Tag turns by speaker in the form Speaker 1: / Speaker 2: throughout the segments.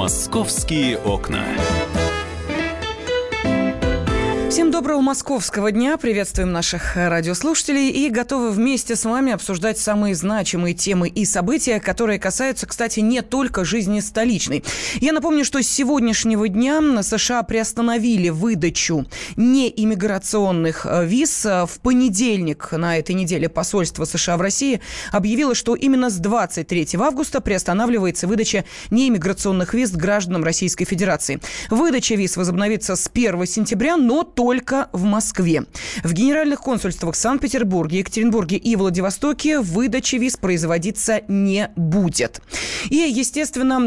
Speaker 1: Московские окна.
Speaker 2: Всем доброго московского дня. Приветствуем наших радиослушателей и готовы вместе с вами обсуждать самые значимые темы и события, которые касаются, кстати, не только жизни столичной. Я напомню, что с сегодняшнего дня США приостановили выдачу неиммиграционных э, виз. В понедельник на этой неделе посольство США в России объявило, что именно с 23 августа приостанавливается выдача неиммиграционных виз гражданам Российской Федерации. Выдача виз возобновится с 1 сентября, но только в Москве. В генеральных консульствах Санкт-Петербурге, Екатеринбурге и Владивостоке выдача виз производиться не будет. И, естественно,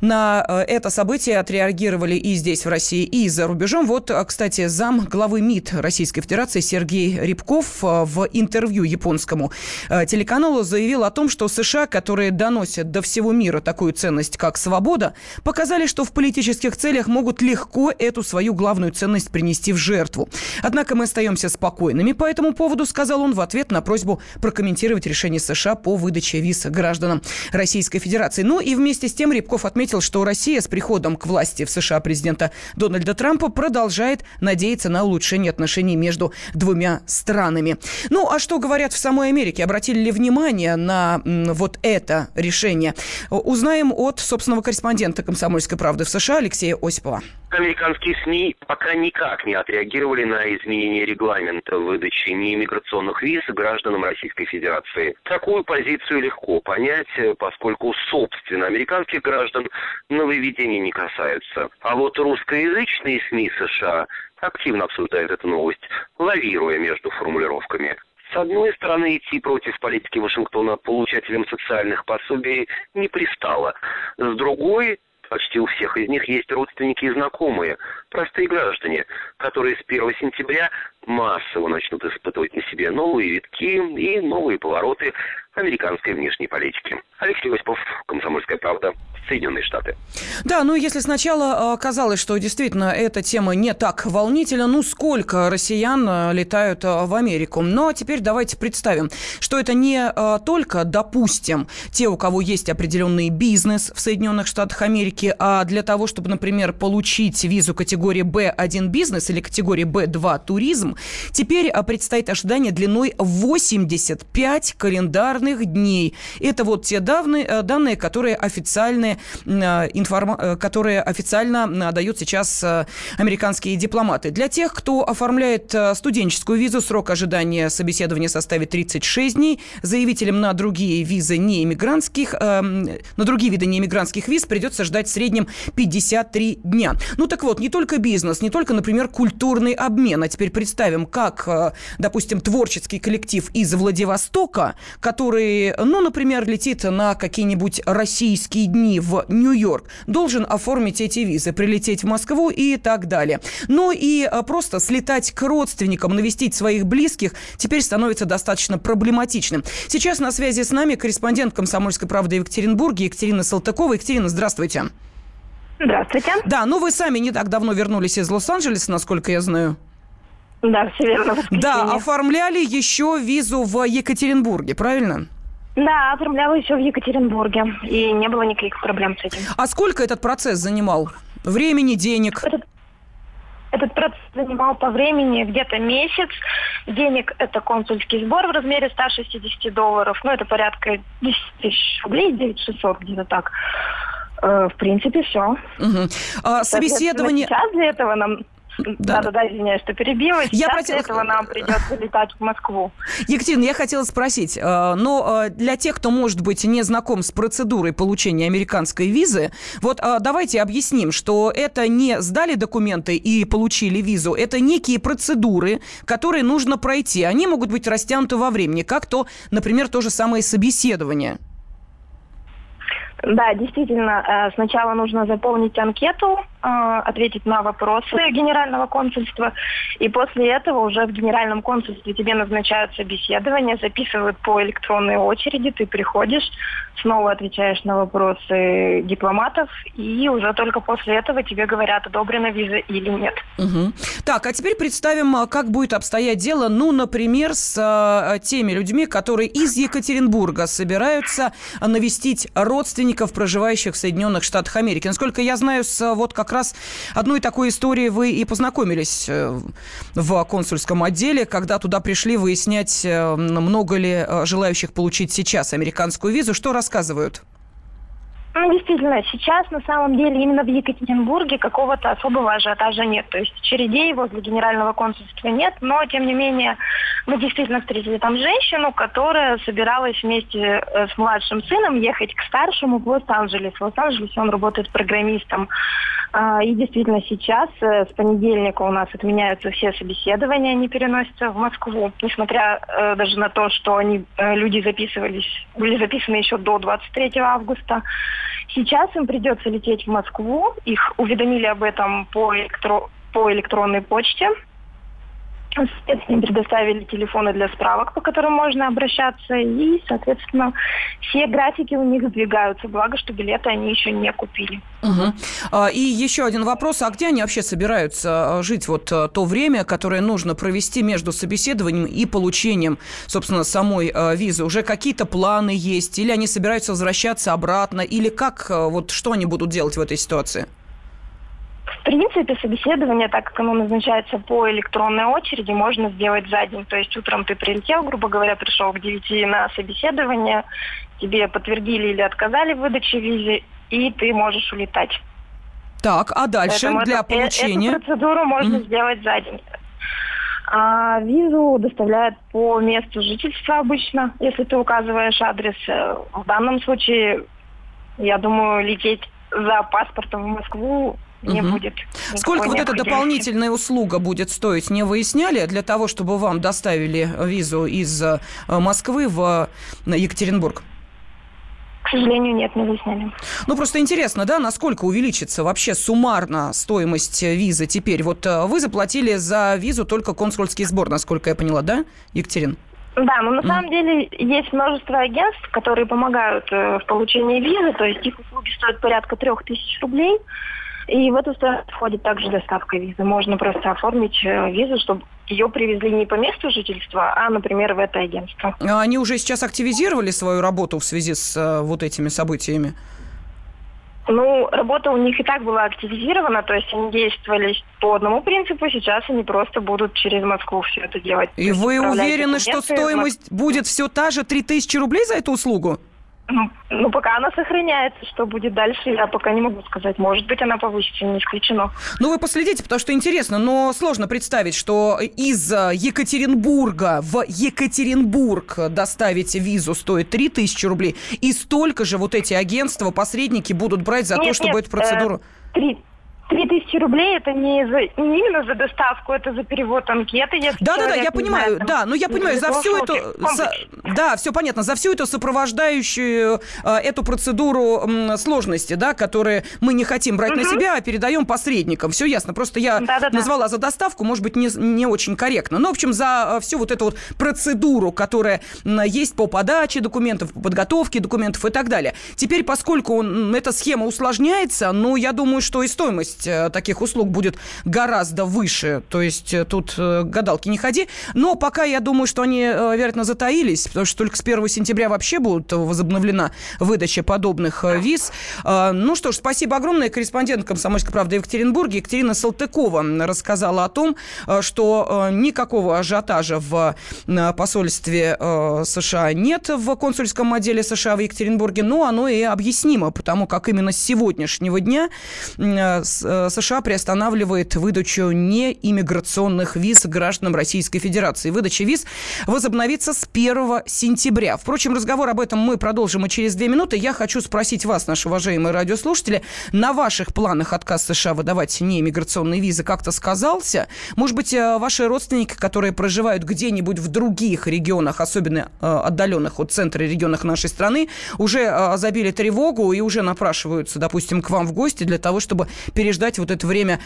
Speaker 2: на это событие отреагировали и здесь, в России, и за рубежом. Вот, кстати, зам главы МИД Российской Федерации Сергей Рябков в интервью японскому э, телеканалу заявил о том, что США, которые доносят до всего мира такую ценность, как свобода, показали, что в политических целях могут легко эту свою главную ценность принять принести в жертву. Однако мы остаемся спокойными по этому поводу, сказал он в ответ на просьбу прокомментировать решение США по выдаче виз гражданам Российской Федерации. Ну и вместе с тем Рябков отметил, что Россия с приходом к власти в США президента Дональда Трампа продолжает надеяться на улучшение отношений между двумя странами. Ну а что говорят в самой Америке? Обратили ли внимание на вот это решение? Узнаем от собственного корреспондента «Комсомольской правды» в США Алексея Осипова.
Speaker 3: Американские СМИ пока никак не отреагировали на изменение регламента выдачи неиммиграционных виз гражданам Российской Федерации. Такую позицию легко понять, поскольку, собственно, американских граждан нововведения не касаются. А вот русскоязычные СМИ США активно обсуждают эту новость, лавируя между формулировками. С одной стороны, идти против политики Вашингтона получателям социальных пособий не пристало. С другой, Почти у всех из них есть родственники и знакомые, простые граждане, которые с 1 сентября массово начнут испытывать на себе новые витки и новые повороты американской внешней политики. Алексей Осипов, «Комсомольская правда», Соединенные Штаты.
Speaker 2: Да, ну если сначала казалось, что действительно эта тема не так волнительна, ну сколько россиян э, летают э, в Америку. Но теперь давайте представим, что это не только, допустим, те, у кого есть определенный бизнес в Соединенных Штатах Америки, а для того, чтобы, например, получить визу категории B1 бизнес или категории B2 туризм, теперь предстоит ожидание длиной 85 календарных дней. Это вот те данные, данные которые официальные Э, информ... Э, которые официально дают сейчас э, американские дипломаты. Для тех, кто оформляет студенческую визу, срок ожидания собеседования составит 36 дней. Заявителям на другие визы не иммигрантских, на другие виды неиммигрантских виз придется ждать в среднем 53 дня. Ну так вот, не только бизнес, не только, например, культурный обмен. А теперь представим, как, допустим, творческий коллектив из Владивостока, который, ну, например, летит на какие-нибудь российские дни в Нью-Йорк, должен оформить эти визы, прилететь в Москву и так далее. Но и а, просто слетать к родственникам, навестить своих близких теперь становится достаточно проблематичным. Сейчас на связи с нами корреспондент «Комсомольской правды» в Екатеринбурге Екатерина Салтыкова. Екатерина, здравствуйте.
Speaker 4: Здравствуйте.
Speaker 2: Да, ну вы сами не так давно вернулись из Лос-Анджелеса, насколько я знаю.
Speaker 4: Да, все верно.
Speaker 2: Да, оформляли еще визу в Екатеринбурге, правильно?
Speaker 4: Да, оформляла еще в Екатеринбурге. И не было никаких проблем с этим.
Speaker 2: А сколько этот процесс занимал? Времени, денег?
Speaker 4: Этот, этот процесс занимал по времени где-то месяц. Денег это консульский сбор в размере 160 долларов. Ну, это порядка 10 тысяч рублей, 9600 где-то так. Э, в принципе, все.
Speaker 2: Угу. А, собеседование...
Speaker 4: Сейчас для этого нам да, да, да, извиняюсь, что перебила. Сейчас
Speaker 2: я против...
Speaker 4: этого нам придется летать в Москву.
Speaker 2: Екатерина, я хотела спросить, э, но э, для тех, кто, может быть, не знаком с процедурой получения американской визы, вот э, давайте объясним, что это не сдали документы и получили визу, это некие процедуры, которые нужно пройти. Они могут быть растянуты во времени, как то, например, то же самое собеседование.
Speaker 4: Да, действительно, сначала нужно заполнить анкету, ответить на вопросы генерального консульства. И после этого уже в генеральном консульстве тебе назначают собеседование, записывают по электронной очереди, ты приходишь, снова отвечаешь на вопросы дипломатов, и уже только после этого тебе говорят, одобрена виза или нет.
Speaker 2: Угу. Так, а теперь представим, а, как будет обстоять дело, ну, например, с а, теми людьми, которые из Екатеринбурга собираются навестить родственников, проживающих в Соединенных Штатах Америки. Насколько я знаю, с вот как раз одной такой историей вы и познакомились э, в консульском отделе, когда туда пришли выяснять, э, много ли э, желающих получить сейчас американскую визу. Что рассказывают?
Speaker 4: Ну, действительно, сейчас на самом деле именно в Екатеринбурге какого-то особого ажиотажа нет. То есть очередей возле генерального консульства нет, но тем не менее мы действительно встретили там женщину, которая собиралась вместе э, с младшим сыном ехать к старшему в Лос-Анджелес. В Лос-Анджелесе он работает программистом. А, и действительно сейчас, э, с понедельника у нас отменяются все собеседования, они переносятся в Москву, несмотря э, даже на то, что они, люди записывались, были записаны еще до 23 августа. Сейчас им придется лететь в Москву. Их уведомили об этом по, электро... по электронной почте. Соответственно, предоставили телефоны для справок, по которым можно обращаться. И, соответственно, все графики у них сдвигаются. Благо, что билеты они еще не купили.
Speaker 2: Угу. И еще один вопрос. А где они вообще собираются а, жить вот а, то время, которое нужно провести между собеседованием и получением, собственно, самой а, визы? Уже какие-то планы есть? Или они собираются возвращаться обратно? Или как, вот что они будут делать в этой ситуации?
Speaker 4: В принципе, собеседование, так как оно назначается по электронной очереди, можно сделать за день. То есть утром ты прилетел, грубо говоря, пришел к 9 на собеседование, тебе подтвердили или отказали в выдаче визы, и ты можешь улетать.
Speaker 2: Так, а дальше
Speaker 4: Поэтому
Speaker 2: для
Speaker 4: это,
Speaker 2: получения?
Speaker 4: Эту процедуру можно mm-hmm. сделать за день. А визу доставляют по месту жительства обычно, если ты указываешь адрес. В данном случае, я думаю, лететь за паспортом в Москву не угу. будет.
Speaker 2: Сколько вот эта дополнительная услуга будет стоить, не выясняли для того, чтобы вам доставили визу из э, Москвы в э, Екатеринбург?
Speaker 4: К сожалению, нет, не выясняли.
Speaker 2: Ну, просто интересно, да, насколько увеличится вообще суммарно стоимость визы теперь? Вот э, вы заплатили за визу только консульский сбор, насколько я поняла, да, Екатерин?
Speaker 4: Да, но на mm. самом деле есть множество агентств, которые помогают в получении визы, то есть их услуги стоят порядка трех тысяч рублей. И в эту стоимость входит также доставка визы. Можно просто оформить э, визу, чтобы ее привезли не по месту жительства, а, например, в это агентство.
Speaker 2: А они уже сейчас активизировали свою работу в связи с э, вот этими событиями?
Speaker 4: Ну, работа у них и так была активизирована, то есть они действовали по одному принципу, сейчас они просто будут через Москву все это делать.
Speaker 2: И вы уверены, что стоимость будет все та же 3000 рублей за эту услугу?
Speaker 4: Ну, ну, пока она сохраняется. Что будет дальше, я пока не могу сказать. Может быть, она повысится, не исключено.
Speaker 2: Ну, вы последите, потому что интересно, но сложно представить, что из э, Екатеринбурга в Екатеринбург доставить визу стоит 3000 рублей, и столько же вот эти агентства, посредники будут брать за нет, то, чтобы нет, эту процедуру...
Speaker 4: Э, 3, Три тысячи рублей это не, за, не именно за доставку, это за перевод анкеты. Если
Speaker 2: да, да, да, я понимаю, знает, да, но я понимаю, за всю эту, за, да, все понятно, за всю эту сопровождающую э, эту процедуру м, сложности, да, которые мы не хотим брать угу. на себя, а передаем посредникам. Все ясно. Просто я да, да, назвала да. за доставку, может быть, не, не очень корректно. Но, в общем, за э, всю вот эту вот процедуру, которая есть по подаче документов, по подготовке документов и так далее. Теперь, поскольку он, эта схема усложняется, ну, я думаю, что и стоимость стоимость э, таких услуг будет гораздо выше. То есть э, тут э, гадалки не ходи. Но пока я думаю, что они, вероятно, затаились, потому что только с 1 сентября вообще будет возобновлена выдача подобных виз. Ну что ж, спасибо огромное. Корреспондент «Комсомольской правды» Екатеринбурге Екатерина Салтыкова рассказала о том, что никакого ажиотажа в посольстве США нет в консульском отделе США в Екатеринбурге, но оно и объяснимо, потому как именно с сегодняшнего дня США приостанавливает выдачу неиммиграционных виз гражданам Российской Федерации. Выдача виз возобновится с 1 сентября. Впрочем, разговор об этом мы продолжим и через две минуты. Я хочу спросить вас, наши уважаемые радиослушатели, на ваших планах отказ США выдавать неиммиграционные визы как-то сказался? Может быть, э, ваши родственники, которые проживают где-нибудь в других регионах, особенно э, отдаленных от центра регионах нашей страны, уже забили тревогу и уже напрашиваются, допустим, к вам в гости для того, чтобы переждать переждать вот это время,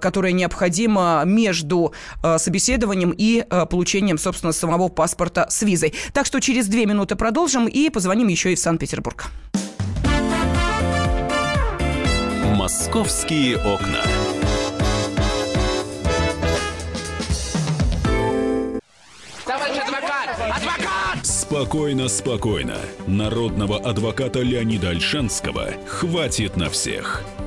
Speaker 2: которое необходимо между собеседованием и получением, собственно, самого паспорта с визой. Так что через две минуты продолжим и позвоним еще и в Санкт-Петербург.
Speaker 1: Московские окна.
Speaker 5: Товарищ адвокат! Адвокат!
Speaker 1: Спокойно, спокойно. Народного адвоката Леонида Альшанского хватит на всех.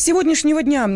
Speaker 2: С сегодняшнего дня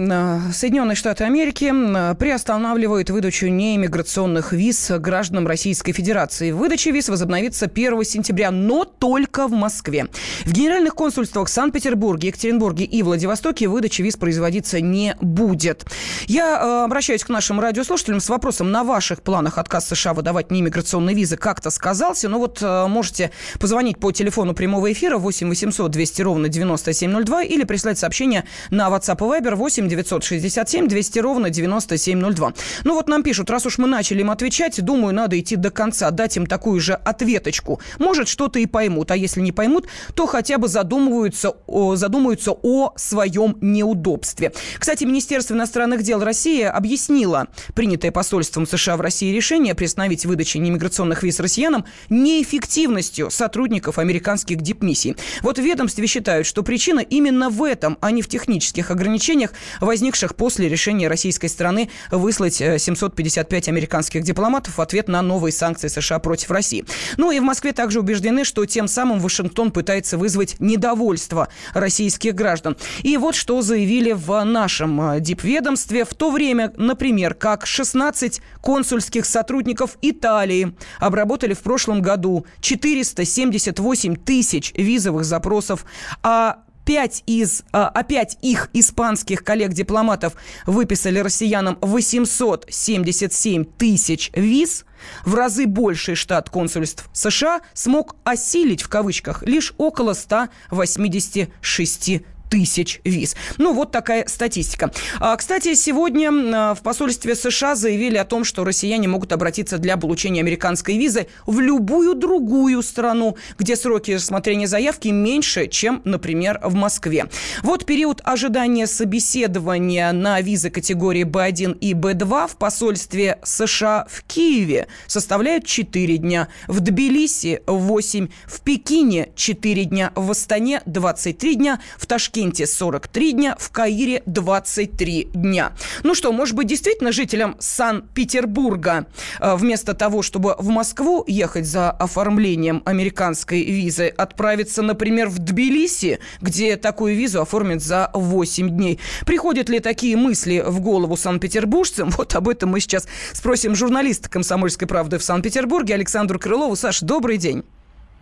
Speaker 2: Соединенные Штаты Америки приостанавливают выдачу неиммиграционных виз гражданам Российской Федерации. Выдача виз возобновится 1 сентября, но только в Москве. В генеральных консульствах Санкт-Петербурге, Екатеринбурге и Владивостоке выдача виз производиться не будет. Я э, обращаюсь к нашим радиослушателям с вопросом, на ваших планах отказ США выдавать неиммиграционные визы как-то сказался. Ну вот э, можете позвонить по телефону прямого эфира 8 800 200 ровно 9702 или прислать сообщение на WhatsApp и Viber 8 967 200 ровно 9702. Ну вот нам пишут, раз уж мы начали им отвечать, думаю, надо идти до конца, дать им такую же ответочку. Может, что-то и поймут, а если не поймут, то хотя бы задумываются, о, задумаются о своем неудобстве. Кстати, Министерство иностранных дел России объяснило принятое посольством США в России решение приостановить выдачу неиммиграционных виз россиянам неэффективностью сотрудников американских дипмиссий. Вот в ведомстве считают, что причина именно в этом, а не в технических экономических ограничениях, возникших после решения российской страны выслать 755 э, американских дипломатов в ответ на новые санкции США против России. Ну и в Москве также убеждены, что тем самым Вашингтон пытается вызвать недовольство российских граждан. И вот что заявили в нашем э, дипведомстве. В то время, например, как 16 консульских сотрудников Италии обработали в прошлом году 478 тысяч визовых запросов, а Пять из, а, опять их испанских коллег-дипломатов выписали россиянам 877 тысяч виз. В разы больший штат консульств США смог осилить, в кавычках, лишь около 186 тысяч виз. Ну, вот такая статистика. А, кстати, сегодня а, в посольстве США заявили о том, что россияне могут обратиться для получения американской визы в любую другую страну, где сроки рассмотрения заявки меньше, чем, например, в Москве. Вот период ожидания собеседования на визы категории B1 и B2 в посольстве США в Киеве составляет 4 дня, в Тбилиси 8, в Пекине 4 дня, в Астане 23 дня, в Ташкенте Ташкенте 43 дня, в Каире 23 дня. Ну что, может быть, действительно жителям Санкт-Петербурга э, вместо того, чтобы в Москву ехать за оформлением американской визы, отправиться, например, в Тбилиси, где такую визу оформят за 8 дней. Приходят ли такие мысли в голову санкт-петербуржцам? Вот об этом мы сейчас спросим журналиста «Комсомольской правды» в Санкт-Петербурге Александру Крылову. Саша, добрый день.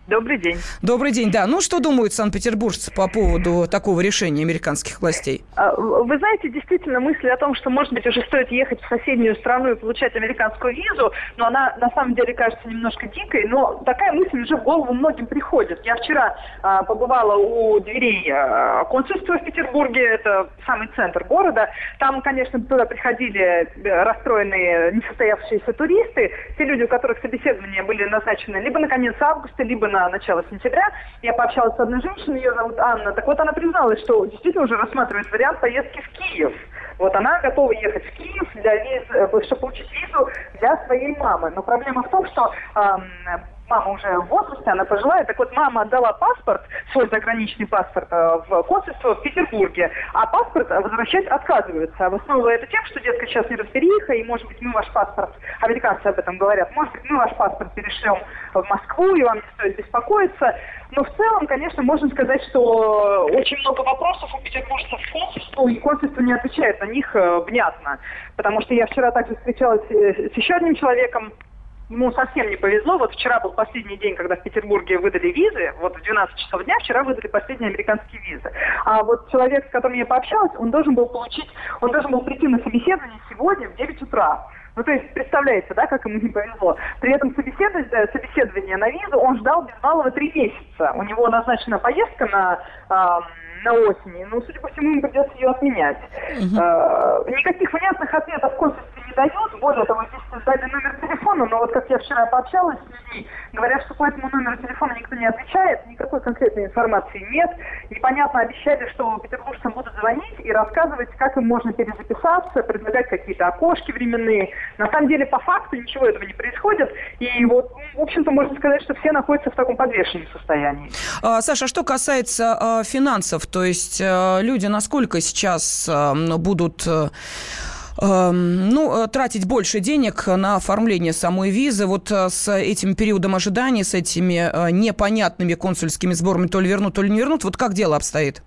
Speaker 6: Добрый день.
Speaker 2: Добрый день, да. Ну, что думают санкт-петербуржцы по поводу такого решения американских властей?
Speaker 6: А, вы знаете, действительно, мысли о том, что, может быть, уже стоит ехать в соседнюю страну и получать американскую визу, но она, на самом деле, кажется немножко дикой, но такая мысль уже в голову многим приходит. Я вчера а, побывала у дверей а, консульства в Петербурге, это самый центр города. Там, конечно, туда приходили э, расстроенные, несостоявшиеся туристы, те люди, у которых собеседования были назначены либо на конец августа, либо на начало сентября. Я пообщалась с одной женщиной, ее зовут Анна. Так вот, она призналась, что действительно уже рассматривает вариант поездки в Киев. Вот она готова ехать в Киев, для виз, э, чтобы получить визу для своей мамы. Но проблема в том, что эм, мама уже в возрасте, она пожилая. Так вот, мама отдала паспорт, свой заграничный паспорт, э, в консульство в Петербурге, а паспорт возвращать отказываются. Обосновывая это тем, что, дескать, сейчас не разбериха, и, может быть, мы ваш паспорт, американцы об этом говорят, может быть, мы ваш паспорт перешлем в Москву, и вам не стоит беспокоиться. Но в целом, конечно, можно сказать, что очень много вопросов у петербуржцев к консульству, и консульство не отвечает на них э, внятно. Потому что я вчера также встречалась э, с еще одним человеком, ему совсем не повезло. Вот вчера был последний день, когда в Петербурге выдали визы. Вот в 12 часов дня вчера выдали последние американские визы. А вот человек, с которым я пообщалась, он должен был получить, он должен был прийти на собеседование сегодня в 9 утра. Ну, то есть, представляете, да, как ему не повезло. При этом собеседование, э, собеседование на визу он ждал без малого три месяца. У него назначена поездка на на осени. Ну, судя по всему, им придется ее отменять. Угу. Э, никаких понятных ответов консульстве дают. Более того, здесь дали номер телефона, но вот как я вчера пообщалась с людьми, говорят, что по этому номеру телефона никто не отвечает, никакой конкретной информации нет. Непонятно, обещали, что петербуржцам будут звонить и рассказывать, как им можно перезаписаться, предлагать какие-то окошки временные. На самом деле, по факту ничего этого не происходит. И вот, в общем-то, можно сказать, что все находятся в таком подвешенном состоянии.
Speaker 2: А, Саша, а что касается а, финансов, то есть люди насколько сейчас будут э, ну, тратить больше денег на оформление самой визы. Вот с этим периодом ожидания, с этими непонятными консульскими сборами то ли вернут, то ли не вернут. Вот как дело обстоит?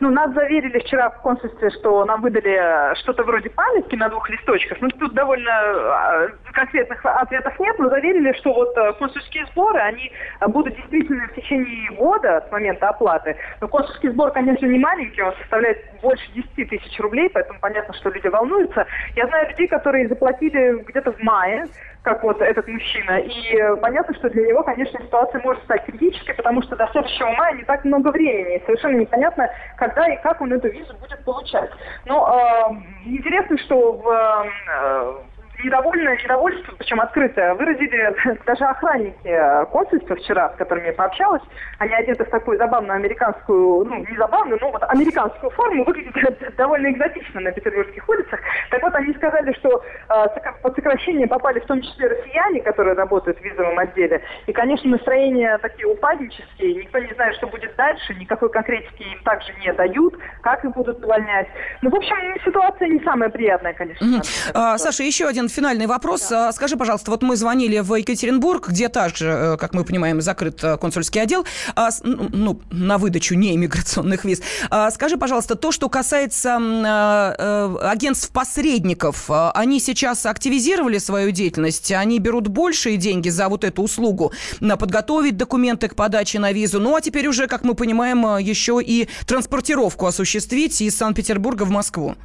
Speaker 6: Ну, нас заверили вчера в консульстве, что нам выдали э, что-то вроде памятки на двух листочках. Ну, тут довольно э, конкретных ответов нет, но заверили, что вот э, консульские сборы, они будут действительно в течение года с момента оплаты. Но консульский сбор, конечно, не маленький, он составляет больше 10 тысяч рублей, поэтому понятно, что люди волнуются. Я знаю людей, которые заплатили где-то в мае, как вот этот мужчина. И э, понятно, что для него, конечно, ситуация может стать критической, потому что до следующего мая не так много времени. Совершенно непонятно, когда и как он эту визу будет получать. Но э, интересно, что в, э, недовольное недовольство, причем открытое, выразили даже охранники консульства вчера, с которыми я пообщалась. Они одеты в такую забавную американскую, ну, не забавную, но вот американскую форму, выглядит довольно экзотично на петербургских улицах. Так вот, они сказали, что э, под сокращение попали в том числе россияне, которые работают в визовом отделе. И, конечно, настроения такие упаднические. Никто не знает, что будет дальше, никакой конкретики им также не дают, как их будут увольнять. Ну, в общем, ситуация не самая приятная, конечно. Угу.
Speaker 2: А, Саша, еще один финальный вопрос. Да. Скажи, пожалуйста, вот мы звонили в Екатеринбург, где также, э, как мы понимаем, закрыт э, консульский отдел, а, ну, на выдачу неиммиграционных виз. А, скажи, пожалуйста, то, что касается э, агентств-посредников, они сейчас активизировали свою деятельность, они берут большие деньги за вот эту услугу, на подготовить документы к подаче на визу, ну а теперь уже, как мы понимаем, еще и транспортировку осуществить из Санкт-Петербурга в Москву.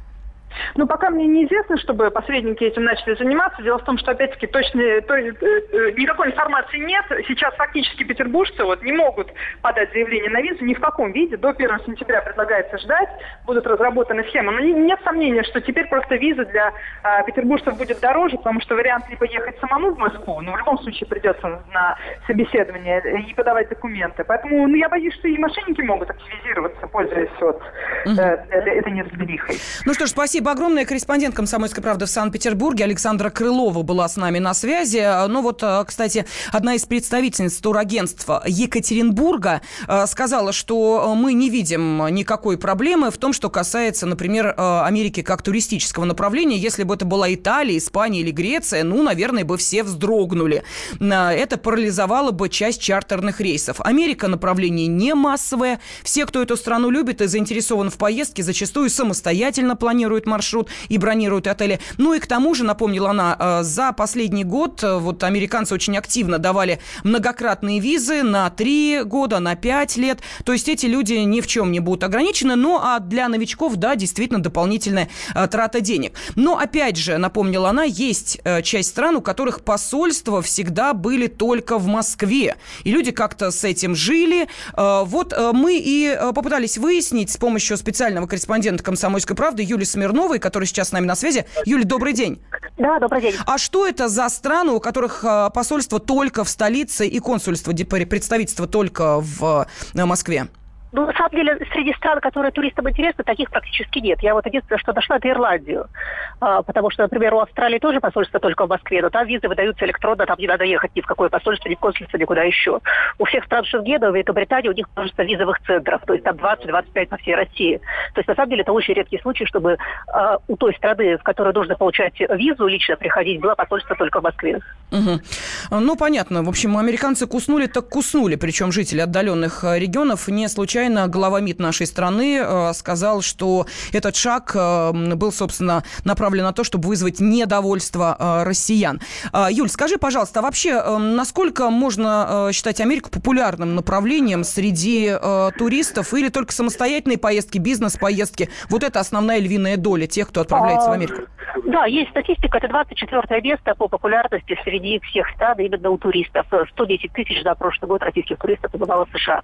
Speaker 6: Ну, пока мне неизвестно, чтобы посредники этим начали заниматься. Дело в том, что, опять-таки, точно, то, э, э, никакой информации нет. Сейчас фактически петербуржцы вот, не могут подать заявление на визу ни в каком виде. До 1 сентября предлагается ждать, будут разработаны схемы. Но нет сомнения, что теперь просто виза для э, петербуржцев будет дороже, потому что вариант либо ехать самому в Москву, но в любом случае придется на собеседование и подавать документы. Поэтому ну, я боюсь, что и мошенники могут активизироваться, пользуясь вот, э, этой неразберихой.
Speaker 2: Ну что ж, спасибо Спасибо огромное. Корреспондент «Комсомольской правды» в Санкт-Петербурге Александра Крылова была с нами на связи. Ну вот, э, кстати, одна из представительниц турагентства Екатеринбурга э, сказала, что мы не видим никакой проблемы в том, что касается, например, э, Америки как туристического направления. Если бы это была Италия, Испания или Греция, ну, наверное, бы все вздрогнули. Это парализовало бы часть чартерных рейсов. Америка направление не массовое. Все, кто эту страну любит и заинтересован в поездке, зачастую самостоятельно планируют маршрут маршрут и бронируют отели. Ну и к тому же, напомнила она, э, за последний год э, вот американцы очень активно давали многократные визы на 3 года, на 5 лет. То есть эти люди ни в чем не будут ограничены. Ну а для новичков, да, действительно дополнительная э, трата денег. Но опять же, напомнила она, есть часть стран, у которых посольства всегда были только в Москве. И люди как-то с этим жили. Вот мы и попытались выяснить с помощью специального корреспондента «Комсомольской правды» Юлии Смирновой, Смирновой, которая сейчас с нами на связи. Юля, добрый день.
Speaker 7: Да, добрый день.
Speaker 2: А что это за страны, у которых а, посольство только в столице и консульство, представительство только в э, Москве?
Speaker 7: Ну, на самом деле, среди стран, которые туристам интересны, таких практически нет. Я вот единственное, что нашла, это Ирландию. А, потому что, например, у Австралии тоже посольство только в Москве, но там визы выдаются электронно, там не надо ехать ни в какое посольство, ни в консульство, никуда еще. У всех стран Шенгена, в Великобритании, у них множество визовых центров, то есть там 20-25 по всей России. То есть, на самом деле, это очень редкий случай, чтобы э, у той страны, в которой нужно получать визу, лично приходить, было посольство только в Москве.
Speaker 2: Угу. Ну, понятно. В общем, американцы куснули, так куснули. Причем жители отдаленных э, регионов. Не случайно глава МИД нашей страны э, сказал, что этот шаг э, был, собственно, направлен на то, чтобы вызвать недовольство россиян. Юль, скажи, пожалуйста, а вообще, насколько можно считать Америку популярным направлением среди туристов или только самостоятельные поездки, бизнес-поездки? Вот это основная львиная доля тех, кто отправляется в Америку.
Speaker 7: Да, есть статистика. Это 24 место по популярности среди всех стран именно у туристов. 110 тысяч за прошлый год российских туристов побывало в США.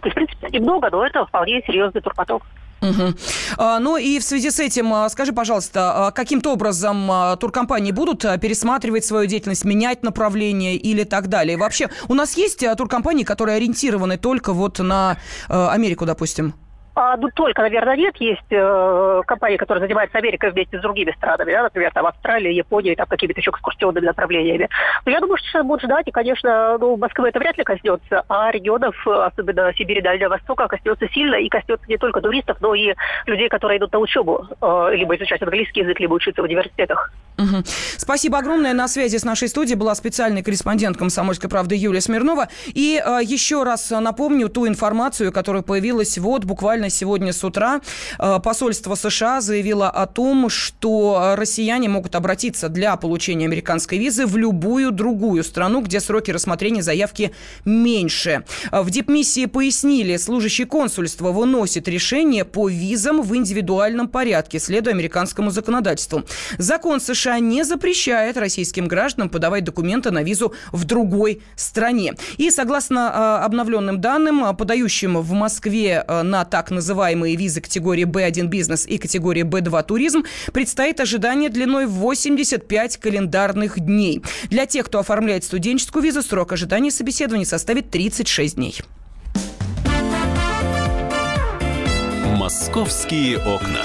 Speaker 7: То есть, в принципе, немного, но это вполне серьезный турпоток.
Speaker 2: Угу. А, ну и в связи с этим, а, скажи, пожалуйста, а каким-то образом а, туркомпании будут пересматривать свою деятельность, менять направление или так далее? Вообще, у нас есть туркомпании, которые ориентированы только вот на Америку, допустим?
Speaker 7: А, ну, только, наверное, нет. Есть э, компании, которые занимаются Америкой вместе с другими странами, да, например, там Австралия, Япония, там какими-то еще экскурсионными направлениями. Но я думаю, что сейчас будут ждать, и, конечно, ну, Москвы это вряд ли коснется, а регионов, особенно Сибири Дальнего Востока, коснется сильно, и коснется не только туристов, но и людей, которые идут на учебу, э, либо изучать английский язык, либо учиться в университетах.
Speaker 2: Угу. Спасибо огромное. На связи с нашей студией была специальный корреспондент «Комсомольской правды» Юлия Смирнова. И э, еще раз напомню ту информацию, которая появилась вот буквально сегодня с утра э, посольство США заявило о том, что россияне могут обратиться для получения американской визы в любую другую страну, где сроки рассмотрения заявки меньше. В дипмиссии пояснили, служащий консульства выносит решение по визам в индивидуальном порядке, следуя американскому законодательству. Закон США не запрещает российским гражданам подавать документы на визу в другой стране. И согласно э, обновленным данным, подающим в Москве э, на так называемые визы категории B1 бизнес и категории B2 туризм, предстоит ожидание длиной в 85 календарных дней. Для тех, кто оформляет студенческую визу, срок ожидания собеседования составит 36 дней.
Speaker 1: Московские окна.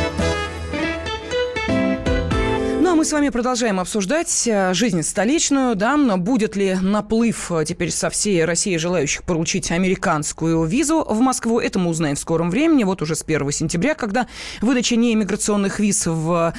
Speaker 2: мы с вами продолжаем обсуждать э, жизнь столичную, да, будет ли наплыв э, теперь со всей России желающих получить американскую визу в Москву, это мы узнаем в скором времени, вот уже с 1 сентября, когда выдача неиммиграционных виз в,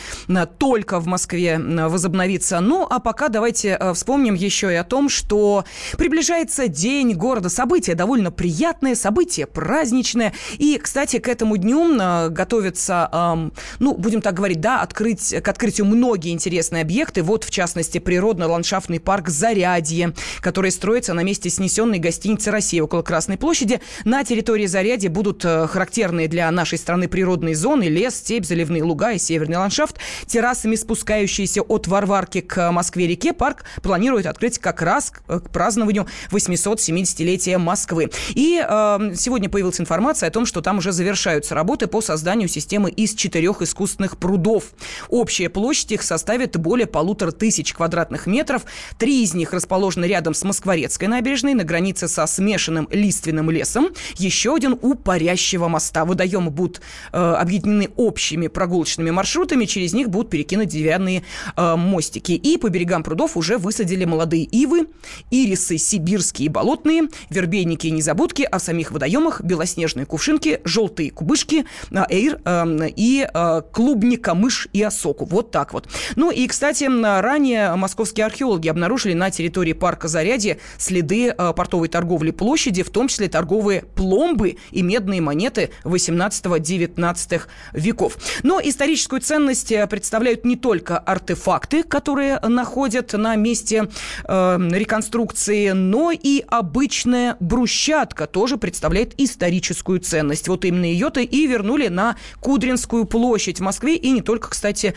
Speaker 2: только в Москве возобновится. Ну, а пока давайте э, вспомним еще и о том, что приближается День города, событие довольно приятное, событие праздничное, и, кстати, к этому дню готовится, ну, будем так говорить, да, открыть, к открытию многие интересные объекты. Вот, в частности, природно-ландшафтный парк Зарядье, который строится на месте снесенной гостиницы «Россия» около Красной площади. На территории Зарядья будут э, характерные для нашей страны природные зоны, лес, степь, заливные луга и северный ландшафт. Террасами, спускающиеся от Варварки к Москве-реке, парк планирует открыть как раз к празднованию 870-летия Москвы. И э, сегодня появилась информация о том, что там уже завершаются работы по созданию системы из четырех искусственных прудов. Общая площадь их составит более полутора тысяч квадратных метров. Три из них расположены рядом с Москворецкой набережной на границе со смешанным лиственным лесом. Еще один у Парящего моста. Водоемы будут э, объединены общими прогулочными маршрутами. Через них будут перекинуты деревянные э, мостики. И по берегам прудов уже высадили молодые ивы, ирисы сибирские болотные, вербейники и незабудки, а в самих водоемах белоснежные кувшинки, желтые кубышки, э, эйр э, и э, клубника, мышь и осоку. Вот так вот. Ну и, кстати, ранее московские археологи обнаружили на территории парка Зарядье следы э, портовой торговли площади, в том числе торговые пломбы и медные монеты 18-19 веков. Но историческую ценность э, представляют не только артефакты, которые находят на месте э, реконструкции, но и обычная брусчатка тоже представляет историческую ценность. Вот именно ее-то и вернули на Кудринскую площадь в Москве, и не только, кстати,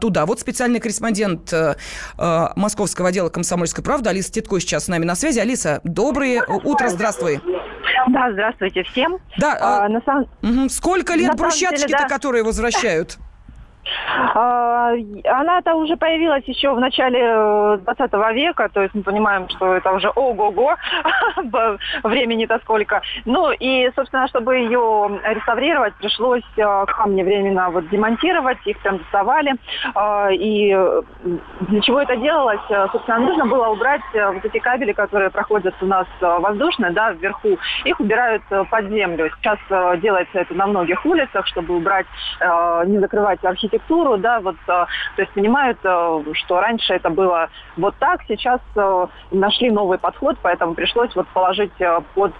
Speaker 2: туда. Вот специальный корреспондент э, э, московского отдела «Комсомольской правды» Алиса Титко сейчас с нами на связи. Алиса, доброе утро, здравствуй.
Speaker 8: Да, здравствуйте всем.
Speaker 2: Да, а, на сам... угу. сколько лет брусчатки-то, да. которые возвращают?
Speaker 8: А, она-то уже появилась еще в начале 20 э, века, то есть мы понимаем, что это уже ого-го, времени-то сколько. Ну и, собственно, чтобы ее реставрировать, пришлось э, камни временно вот демонтировать, их там доставали. А, и для чего это делалось? Собственно, нужно было убрать э, вот эти кабели, которые проходят у нас воздушно, да, вверху. Их убирают под землю. Сейчас делается это на многих улицах, чтобы убрать, не закрывать архитектуру архитектуру, да, вот, э, то есть понимают, э, что раньше это было вот так, сейчас э, нашли новый подход, поэтому пришлось вот положить под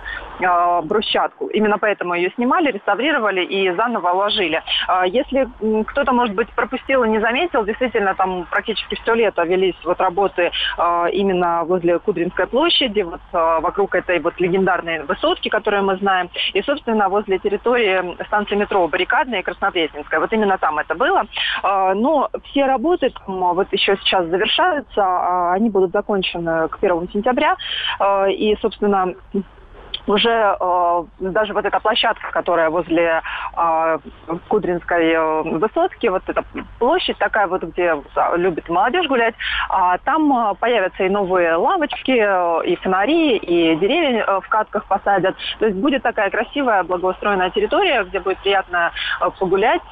Speaker 8: брусчатку. Именно поэтому ее снимали, реставрировали и заново уложили. Если кто-то, может быть, пропустил и не заметил, действительно, там практически все лето велись вот работы именно возле Кудринской площади, вот вокруг этой вот легендарной высотки, которую мы знаем, и, собственно, возле территории станции метро Баррикадная и Краснопресненская. Вот именно там это было. А, но все работы вот еще сейчас завершаются, а они будут закончены к 1 сентября. А, и, собственно, уже э, даже вот эта площадка, которая возле э, Кудринской э, высотки, вот эта площадь такая вот, где любит молодежь гулять, э, там появятся и новые лавочки, э, и фонари, и деревья э, в катках посадят. То есть будет такая красивая, благоустроенная территория, где будет приятно э, погулять.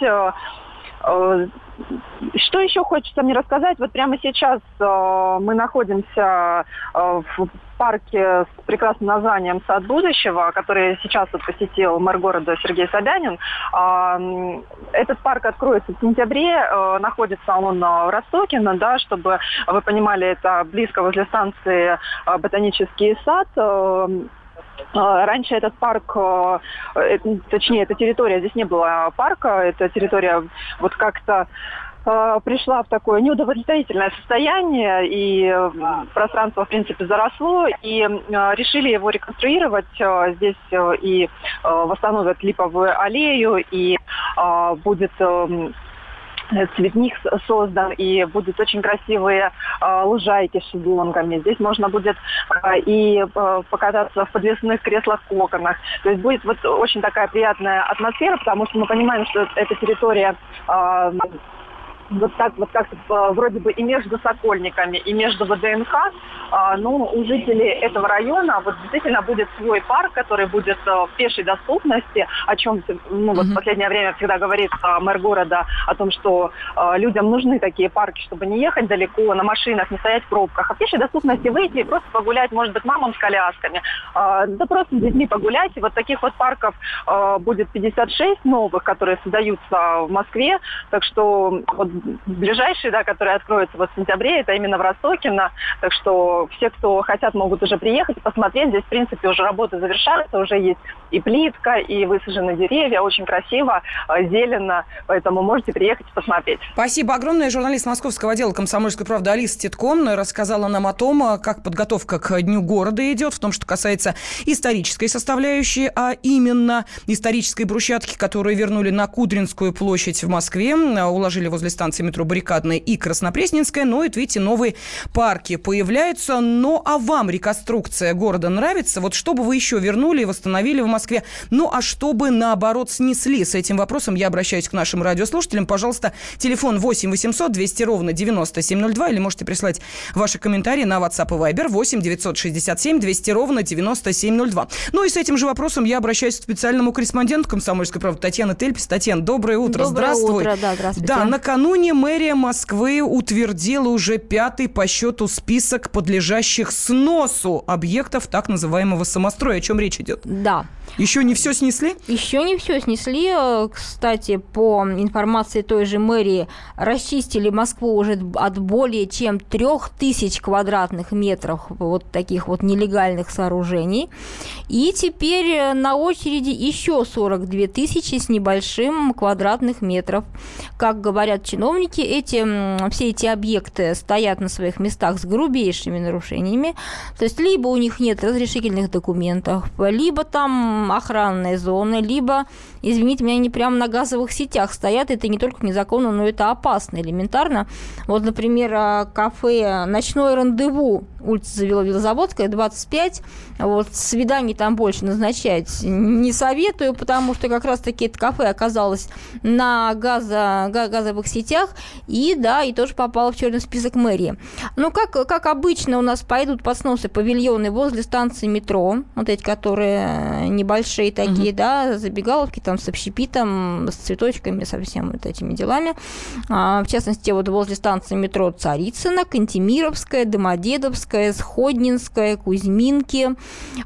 Speaker 8: Что еще хочется мне рассказать? Вот прямо сейчас э, мы находимся э, в парке с прекрасным названием «Сад будущего», который сейчас вот посетил мэр города Сергей Собянин. Этот парк откроется в сентябре. Э, находится он в Ростокино, да, чтобы вы понимали, это близко возле станции э, «Ботанический сад». А, раньше этот парк, э, точнее, эта территория, здесь не было парка, эта территория вот как-то э, пришла в такое неудовлетворительное состояние, и пространство, в принципе, заросло, и решили его реконструировать. Здесь и восстановят липовую аллею, и будет цветник создан, и будут очень красивые э, лужайки с шезлонгами. Здесь можно будет э, и э, покататься в подвесных креслах-коконах. То есть будет вот очень такая приятная атмосфера, потому что мы понимаем, что эта территория вот так вот как вроде бы и между Сокольниками, и между ВДНХ, а, ну, у жителей этого района вот действительно будет свой парк, который будет а, в пешей доступности, о чем ну, вот в последнее время всегда говорит а, мэр города, о том, что людям нужны такие парки, чтобы не ехать далеко, на машинах, не стоять в пробках, а в пешей доступности выйти и просто погулять, может быть, мамам с колясками, да просто с детьми погулять. И вот таких вот парков будет 56 новых, которые создаются в Москве, так что вот ближайший, да, который откроется вот в сентябре, это именно в Ростокино. Так что все, кто хотят, могут уже приехать посмотреть. Здесь, в принципе, уже работы завершаются, уже есть и плитка, и высажены деревья, очень красиво, э, зелено, поэтому можете приехать и посмотреть.
Speaker 2: Спасибо огромное. Журналист московского отдела «Комсомольской правды» Алиса Титком рассказала нам о том, э, как подготовка к Дню города идет, в том, что касается исторической составляющей, а именно исторической брусчатки, которую вернули на Кудринскую площадь в Москве, э, уложили возле станции метро Баррикадная и Краснопресненская. Но, это, видите, новые парки появляются. Но а вам реконструкция города нравится? Вот что бы вы еще вернули и восстановили в Москве? Ну, а чтобы, наоборот, снесли? С этим вопросом я обращаюсь к нашим радиослушателям. Пожалуйста, телефон 8 800 200 ровно 9702 или можете прислать ваши комментарии на WhatsApp и Viber 8 967 200 ровно 9702. Ну и с этим же вопросом я обращаюсь к специальному корреспонденту комсомольской правды Татьяны Тельпис. Татьяна, доброе утро.
Speaker 9: Доброе
Speaker 2: Здравствуй.
Speaker 9: утро, да, здравствуйте.
Speaker 2: Да, накануне Накануне мэрия Москвы утвердила уже пятый по счету список подлежащих сносу объектов так называемого самостроя. О чем речь идет?
Speaker 9: Да.
Speaker 2: Еще не все снесли?
Speaker 9: Еще не все снесли. Э, Кстати, по информации той же мэрии, расчистили Москву уже от более чем трех тысяч квадратных метров вот таких вот нелегальных сооружений. И теперь э, на очереди еще 42 тысячи с небольшим квадратных метров. Как говорят чиновники, эти, м, все эти объекты стоят на своих местах с грубейшими нарушениями. То есть либо у них нет разрешительных документов, либо там охранная зона, либо, извините меня, они прямо на газовых сетях стоят. Это не только незаконно, но это опасно элементарно. Вот, например, а, кафе «Ночное рандеву», улица Заводская, 25. Вот, свиданий там больше назначать не советую, потому что как раз-таки это кафе оказалось на газо, га- газовых сетях, и, да, и тоже попало в черный список мэрии. Ну, как, как обычно у нас пойдут под сносы павильоны возле станции метро, вот эти, которые небольшие такие, да, забегаловки там с общепитом, с цветочками, со всеми вот этими делами. А, в частности, вот возле станции метро Царицына, Кантемировская, Домодедовская, Сходнинская, Кузьминки.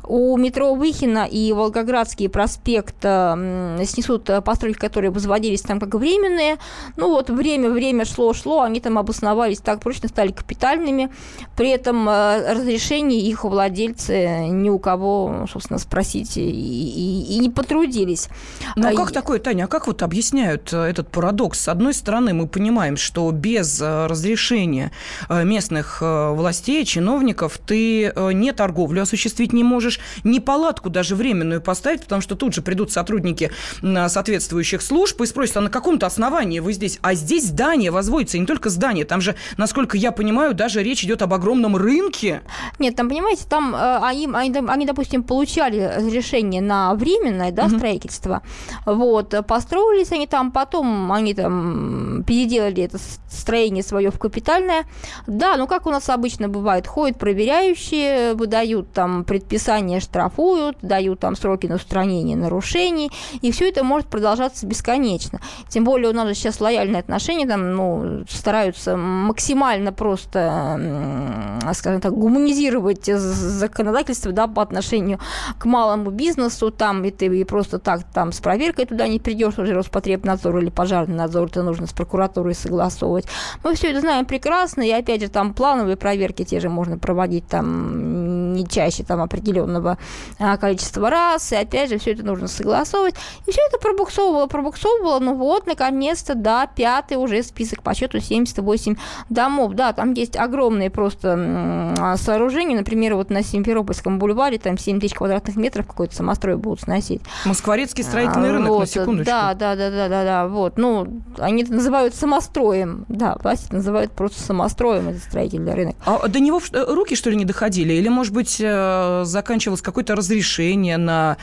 Speaker 9: У метро Выхина и Волгоградский проспект м, снесут э, постройки, которые возводились там как временные. Ну вот время, время шло, шло, они там обосновались так прочно, стали капитальными. При этом э, разрешение их владельцы ни у кого, собственно, спросить и, и- и не потрудились.
Speaker 2: Ну, а
Speaker 9: А,
Speaker 2: как такое, Таня, а как вот объясняют э, этот парадокс? С одной стороны, мы понимаем, что без э, разрешения э, местных властей, чиновников, ты не торговлю осуществить не можешь, ни палатку даже временную поставить, потому что тут же придут сотрудники соответствующих служб и спросят, а на каком-то основании вы здесь? А здесь здание возводится, и не только здание, там же, насколько я понимаю, даже речь идет об огромном рынке.
Speaker 9: Нет, там, понимаете, там они, они, они, допустим, получали разрешение на временное да, строительство. Вот, э, построились они там, потом они там переделали это строение свое в капитальное. Да, ну как у нас обычно бывает, ходят проверяющие, выдают там предписания, штрафуют, дают там сроки на устранение нарушений, и все это может продолжаться бесконечно. Тем более у нас же сейчас лояльные отношения, там, ну, стараются максимально просто, скажем так, гуманизировать законодательство, да, по отношению к малому бизнесу, там, и ты и просто так там с проверкой туда не придешь, уже Роспотребнадзор или пожарный надзор, это нужно с прокуратурой согласовывать. Мы все это знаем прекрасно, и опять же там плановые проверки те же можно проводить там не чаще там определенного а, количества раз, и опять же все это нужно согласовывать. И все это пробуксовывало, пробуксовывало, ну вот, наконец-то, да, пятый уже список по счету 78 домов. Да, там есть огромные просто а, сооружения, например, вот на Симферопольском бульваре, там 7 тысяч квадратных метров какой-то самострой будут сносить.
Speaker 2: Москворецкий строительный
Speaker 9: А,
Speaker 2: рынок,
Speaker 9: вот,
Speaker 2: на секундочку.
Speaker 9: Да, да, да, да, да, да, вот. Ну, они это называют самостроем. Да, власти это называют просто самостроем, этот строительный рынок.
Speaker 2: А до него э, руки, что ли, не доходили? Или, может быть, э, заканчивалось какое-то разрешение на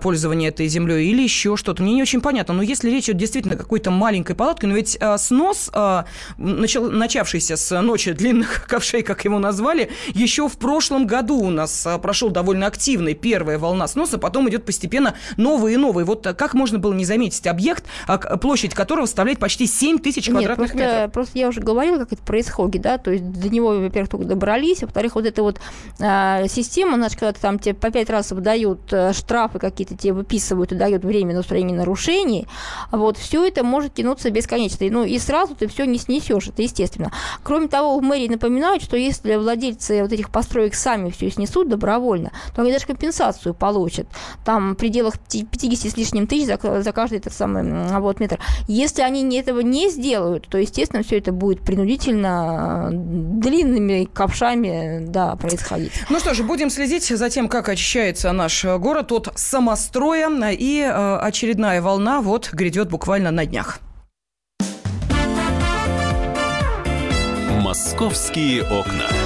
Speaker 2: пользование этой землей или еще что-то? Мне не очень понятно. Но если речь идет действительно о какой-то маленькой палатке, но ведь э, снос, начал- начавшийся с ночи длинных ковшей, как его назвали, еще в прошлом году у нас прошел довольно активный первая волна сноса, потом идет постепенно новые и новые. Вот э, как можно было не заметить объект, а, площадь которого составляет почти 7 тысяч
Speaker 9: Нет,
Speaker 2: квадратных
Speaker 9: просто,
Speaker 2: метров?
Speaker 9: просто я уже говорила, как это происходит, да, то есть до него, во-первых, только добрались, во-вторых, вот эта вот а, система, значит, когда там тебе по пять раз выдают э, штрафы какие-то, тебе выписывают и дают время на устранение нарушений, вот, все это может тянуться бесконечно, ну, и сразу ты все не снесешь, это естественно. Кроме того, в мэрии напоминают, что если владельцы вот этих построек сами все снесут добровольно, то они даже компенсацию получат, там в пределах пяти- 50 с лишним тысяч за, за каждый этот самый вот, метр. Если они этого не сделают, то, естественно, все это будет принудительно э, длинными ковшами да, происходить.
Speaker 2: Ну что же, будем следить за тем, как очищается наш э, город от самостроя. И э, очередная волна вот грядет буквально на днях.
Speaker 1: «Московские окна».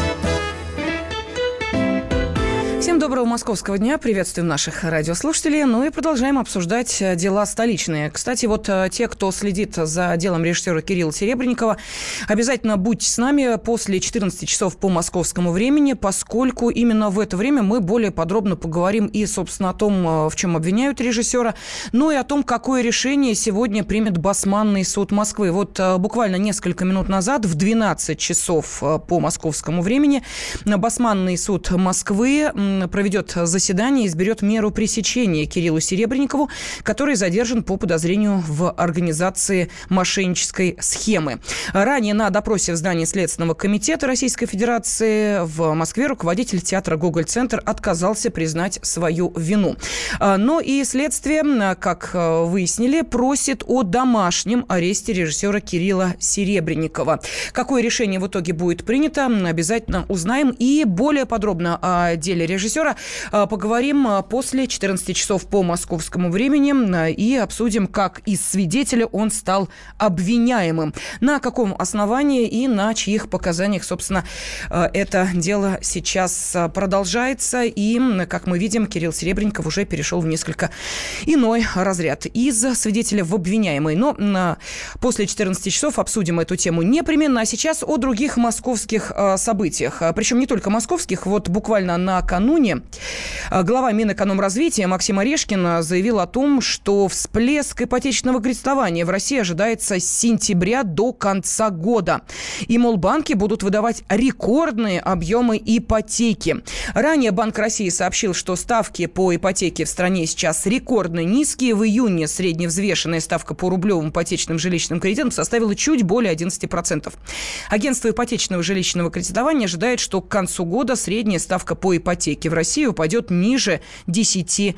Speaker 2: Всем доброго московского дня. Приветствуем наших радиослушателей. Ну и продолжаем обсуждать э, дела столичные. Кстати, вот э, те, кто следит за делом режиссера Кирилла Серебренникова, обязательно будьте с нами после 14 часов по московскому времени, поскольку именно в это время мы более подробно поговорим и, собственно, о том, э, в чем обвиняют режиссера, ну и о том, какое решение сегодня примет Басманный суд Москвы. Вот буквально несколько минут назад, в 12 часов по московскому времени, Басманный суд Москвы проведет заседание и изберет меру пресечения Кириллу Серебренникову, который задержан по подозрению в организации мошеннической схемы. Ранее на допросе в здании Следственного комитета Российской Федерации в Москве руководитель театра «Гоголь-центр» отказался признать свою вину. А, но и следствие, как а, выяснили, просит о домашнем аресте режиссера Кирилла Серебренникова. Какое решение в итоге будет принято, обязательно узнаем. И более подробно о деле режиссера режиссера. А, поговорим а, после 14 часов по московскому времени а, и обсудим, как из свидетеля он стал обвиняемым. На каком основании и на чьих показаниях, собственно, это дело сейчас продолжается. И, как мы видим, Кирилл Серебренников уже перешел в несколько иной разряд из свидетеля в обвиняемый. Но после 14 часов обсудим эту тему непременно. А сейчас о других московских событиях. Причем не только московских. Вот буквально накануне накануне а, глава Минэкономразвития Максим Орешкин заявил о том, что всплеск ипотечного кредитования в России ожидается с сентября до конца года. И, мол, банки будут выдавать рекордные объемы ипотеки. Ранее Банк России сообщил, что ставки по ипотеке в стране сейчас рекордно низкие. В июне средневзвешенная ставка по рублевым ипотечным жилищным кредитам составила чуть более 11%. Агентство ипотечного жилищного кредитования ожидает, что к концу года средняя ставка по ипотеке в России упадет ниже 10%.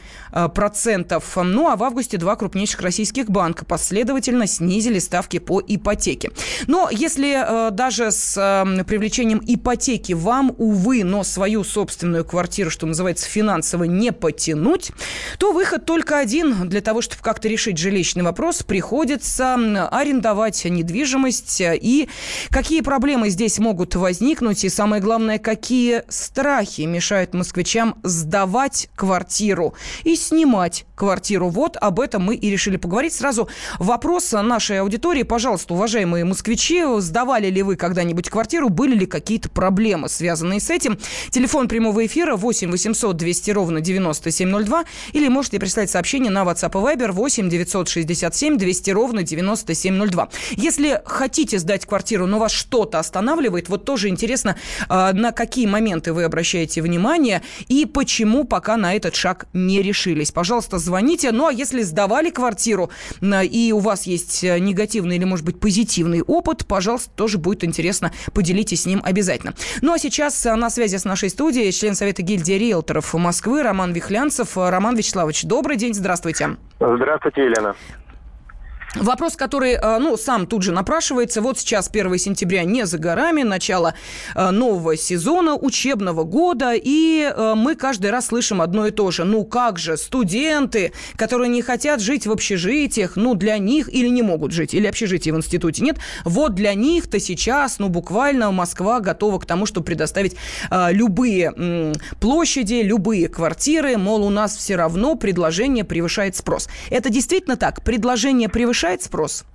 Speaker 2: Ну а в августе два крупнейших российских банка последовательно снизили ставки по ипотеке. Но если э, даже с э, привлечением ипотеки вам, увы, но свою собственную квартиру, что называется, финансово не потянуть, то выход только один. Для того, чтобы как-то решить жилищный вопрос, приходится арендовать недвижимость. И какие проблемы здесь могут возникнуть, и самое главное, какие страхи мешают москвичам сдавать квартиру и снимать квартиру. Вот об этом мы и решили поговорить. Сразу вопрос нашей аудитории. Пожалуйста, уважаемые москвичи, сдавали ли вы когда-нибудь квартиру? Были ли какие-то проблемы, связанные с этим? Телефон прямого эфира 8 800 200 ровно 9702. Или можете прислать сообщение на WhatsApp и Viber 8 967 200 ровно 9702. Если хотите сдать квартиру, но вас что-то останавливает, вот тоже интересно, а, на какие моменты вы обращаете внимание и почему пока на этот шаг не решились. Пожалуйста, звоните. Ну, а если сдавали квартиру и у вас есть э, негативный или, может быть, позитивный опыт, пожалуйста, тоже будет интересно. Поделитесь с ним обязательно. Ну, а сейчас э, на связи с нашей студией член Совета гильдии риэлторов Москвы Роман Вихлянцев. Роман Вячеславович, добрый день, здравствуйте.
Speaker 10: Здравствуйте, Елена.
Speaker 2: Вопрос, который, э, ну, сам тут же напрашивается. Вот сейчас 1 сентября не за горами, начало э, нового сезона, учебного года, и э, мы каждый раз слышим одно и то же. Ну, как же, студенты, которые не хотят жить в общежитиях, ну, для них, или не могут жить, или общежитие в институте нет, вот для них-то сейчас, ну, буквально Москва готова к тому, чтобы предоставить любые площади, любые квартиры, мол, у нас все равно предложение превышает спрос. Это действительно так? Предложение превышает повышает спрос?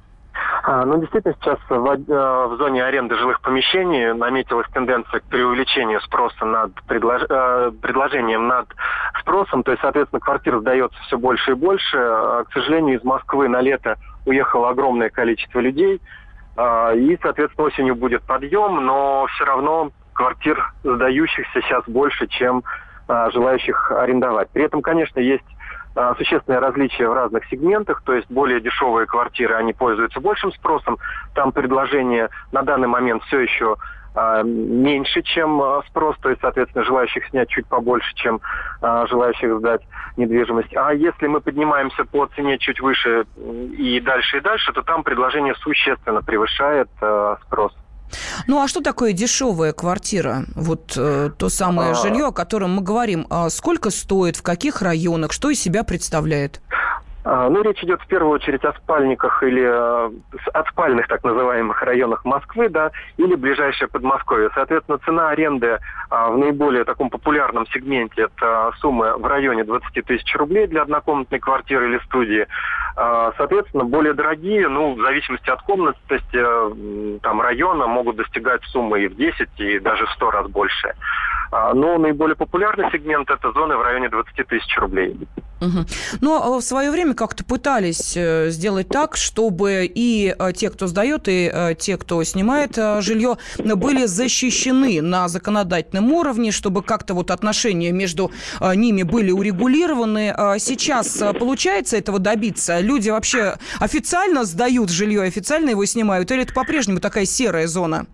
Speaker 10: А, ну, действительно, сейчас в, э, в зоне аренды жилых помещений наметилась тенденция к преувеличению спроса над предлож, э, предложением над спросом. То есть, соответственно, квартир сдается все больше и больше. А, к сожалению, из Москвы на лето уехало огромное количество людей. А, и, соответственно, осенью будет подъем, но все равно квартир сдающихся сейчас больше, чем желающих арендовать. При этом, конечно, есть существенное различие в разных сегментах, то есть более дешевые квартиры, они пользуются большим спросом, там предложение на данный момент все еще а, меньше, чем а, спрос, то есть, соответственно, желающих снять чуть побольше, чем желающих сдать недвижимость. А если мы поднимаемся по цене чуть выше и дальше и дальше, то там предложение существенно превышает спрос.
Speaker 2: Ну а что такое дешевая квартира? Вот э, то самое
Speaker 10: А.
Speaker 2: жилье, о котором мы говорим. А сколько стоит, в каких районах, что из себя представляет?
Speaker 10: А, Ну, речь идет в первую очередь о спальниках или э, от спальных так называемых районах Москвы, да, или ближайшее Подмосковье. Соответственно, цена аренды а, в наиболее таком популярном сегменте это суммы в районе 20 тысяч рублей для однокомнатной квартиры или студии. А, Соответственно, более дорогие, ну, в зависимости от комнатности, э, там, района, могут достигать суммы и в 10, и даже в 100 раз больше. Но наиболее популярный сегмент – это зоны в районе 20 тысяч рублей.
Speaker 2: Мгм. Но э, в свое время как-то пытались э, сделать так, чтобы и э, те, кто сдает, и э, те, кто снимает жилье, были защищены на законодательном уровне, чтобы как-то вот отношения между ними были урегулированы. Сейчас получается этого добиться? Люди вообще официально сдают жилье, официально его снимают, или это по-прежнему такая серая зона?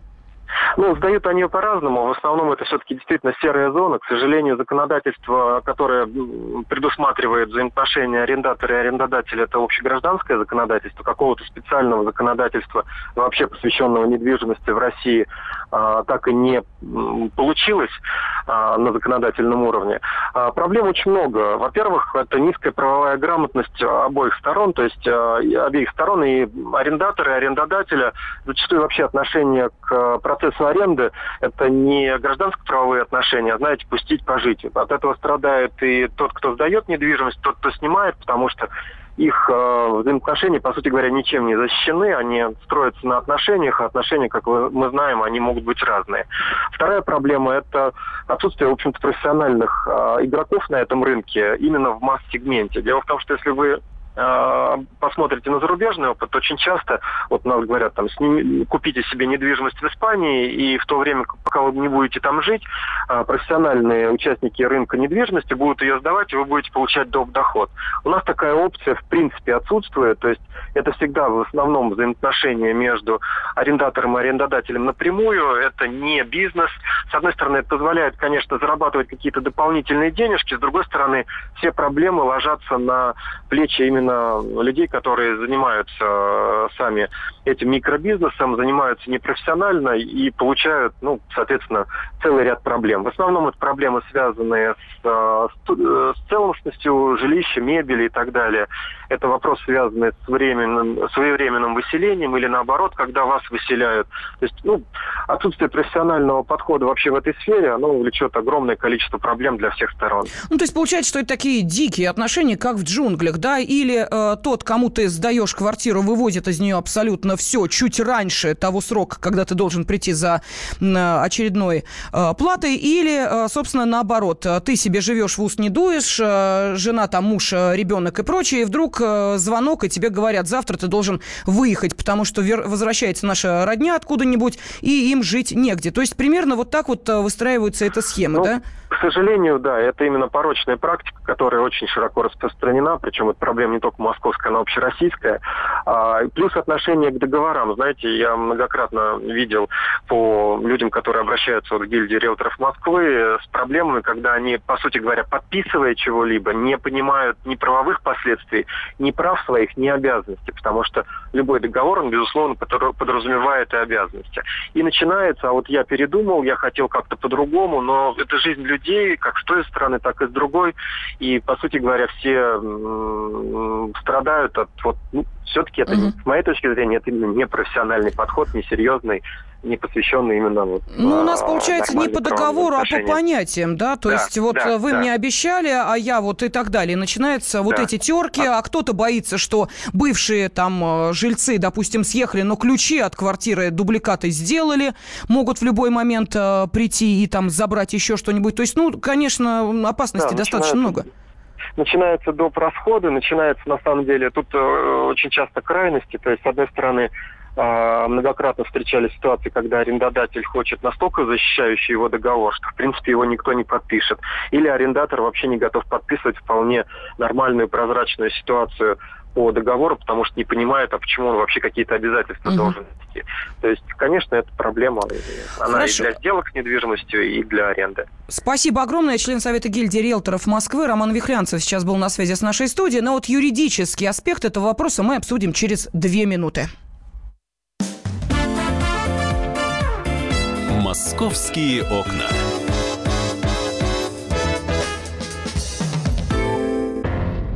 Speaker 10: Ну, сдают они по-разному. В основном это все-таки действительно серая зона. К сожалению, законодательство, которое предусматривает взаимоотношения арендатора и арендодателя, это общегражданское законодательство. Какого-то специального законодательства, вообще посвященного недвижимости в России, так и не получилось а, на законодательном уровне. А, Проблем очень много. Во-первых, это низкая правовая грамотность обоих сторон, то есть а, обеих сторон, и арендаторы, и арендодателя. Зачастую вообще отношение к процессу аренды – это не гражданско-правовые отношения, а, знаете, пустить пожить. От этого страдает и тот, кто сдает недвижимость, тот, кто снимает, потому что их э, взаимоотношения, по сути говоря, ничем не защищены, они строятся на отношениях, а отношения, как мы знаем, они могут быть разные. Вторая проблема – это отсутствие, в общем-то, профессиональных э, игроков на этом рынке именно в масс-сегменте. Дело в том, что если вы посмотрите на зарубежный опыт, очень часто, вот нам говорят, там, сними- купите себе недвижимость в Испании, и в то время, пока вы не будете там жить, э, профессиональные участники рынка недвижимости будут ее сдавать, и вы будете получать доп. доход. У нас такая опция в принципе отсутствует, то есть это всегда в основном взаимоотношения между арендатором и арендодателем напрямую, это не бизнес. С одной стороны, это позволяет, конечно, зарабатывать какие-то дополнительные денежки, с другой стороны, все проблемы ложатся на плечи именно людей, которые занимаются э, сами этим микробизнесом, занимаются непрофессионально и получают, ну, соответственно, целый ряд проблем. В основном это проблемы, связанные с, э, э, с целостностью жилища, мебели и так далее. Это вопрос, связанный с временным, своевременным выселением или наоборот, когда вас выселяют. То есть, ну, отсутствие профессионального подхода вообще в этой сфере, оно влечет огромное количество проблем для всех сторон.
Speaker 2: Ну, то есть получается, что это такие дикие отношения, как в джунглях, да? Или э, тот, кому ты сдаешь квартиру, вывозит из нее абсолютно все чуть раньше того срока, когда ты должен прийти за э, очередной э, платой, или, э, собственно, наоборот, э, ты себе живешь в ус не дуешь, э, жена, там, муж, э, ребенок и прочее, и вдруг э, звонок, и тебе говорят, завтра ты должен выехать, потому что вер- возвращается наша родня откуда-нибудь, и им жить негде. То есть примерно вот так вот э, выстраивается эта схема,
Speaker 10: Ну,
Speaker 2: да?
Speaker 10: К сожалению, да, это именно порочная практика, которая очень широко распространена, причем эта проблема не только московская, она общероссийская. А, плюс отношение к договорам. Знаете, я многократно видел по людям, которые обращаются в гильдии риэлторов Москвы э, с проблемами, когда они, по сути говоря, подписывая чего-либо, не понимают ни правовых последствий, ни прав своих, ни обязанностей, потому что любой договор, он, безусловно, подра- подразумевает и обязанности. И начинается, а вот я передумал, я хотел как-то по-другому, но это жизнь людей, как с той стороны, так и с другой. И, по сути говоря, все страдают от вот, ну, все-таки это, не- с моей точки зрения, это именно непрофессиональный подход, несерьезный, не посвященный именно вот,
Speaker 2: Ну, у нас
Speaker 10: а,
Speaker 2: получается не по договору, а по понятиям, да? То
Speaker 10: Да,
Speaker 2: есть вот
Speaker 10: да,
Speaker 2: вы
Speaker 10: да.
Speaker 2: мне обещали, а я вот и так далее. Начинаются вот эти терки, а кто-то боится, что бывшие там э, жильцы, допустим, съехали, но ключи от квартиры дубликаты сделали, могут в любой момент э, прийти и там забрать еще что-нибудь. То есть, ну, конечно, опасностей достаточно много.
Speaker 10: Начинаются доп. расходы, начинается на самом деле, тут э, очень часто крайности, то есть с одной стороны э, многократно встречались ситуации, когда арендодатель хочет настолько защищающий его договор, что в принципе его никто не подпишет. Или арендатор вообще не готов подписывать вполне нормальную прозрачную ситуацию по договору, потому что не понимает, а почему он вообще какие-то обязательства
Speaker 2: Мгм.
Speaker 10: должен нести. То есть, конечно, это проблема. Она
Speaker 2: Хорошо.
Speaker 10: и для сделок с недвижимостью, и для аренды.
Speaker 2: Спасибо огромное. Член Совета гильдии риэлторов Москвы Роман Вихрянцев сейчас был на связи с нашей студией. Но вот юридический аспект этого вопроса мы обсудим через две минуты.
Speaker 1: Московские окна.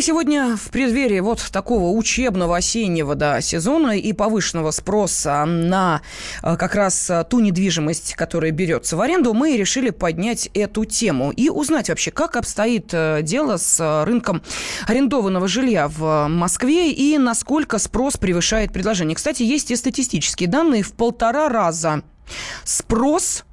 Speaker 2: Сегодня в преддверии вот такого учебного осеннего да, сезона и повышенного спроса на э, как раз э, ту недвижимость, которая берется в аренду, мы решили поднять эту тему и узнать вообще, как обстоит э, дело с рынком арендованного жилья в Москве и насколько спрос превышает предложение. Кстати, есть и статистические данные в полтора раза спрос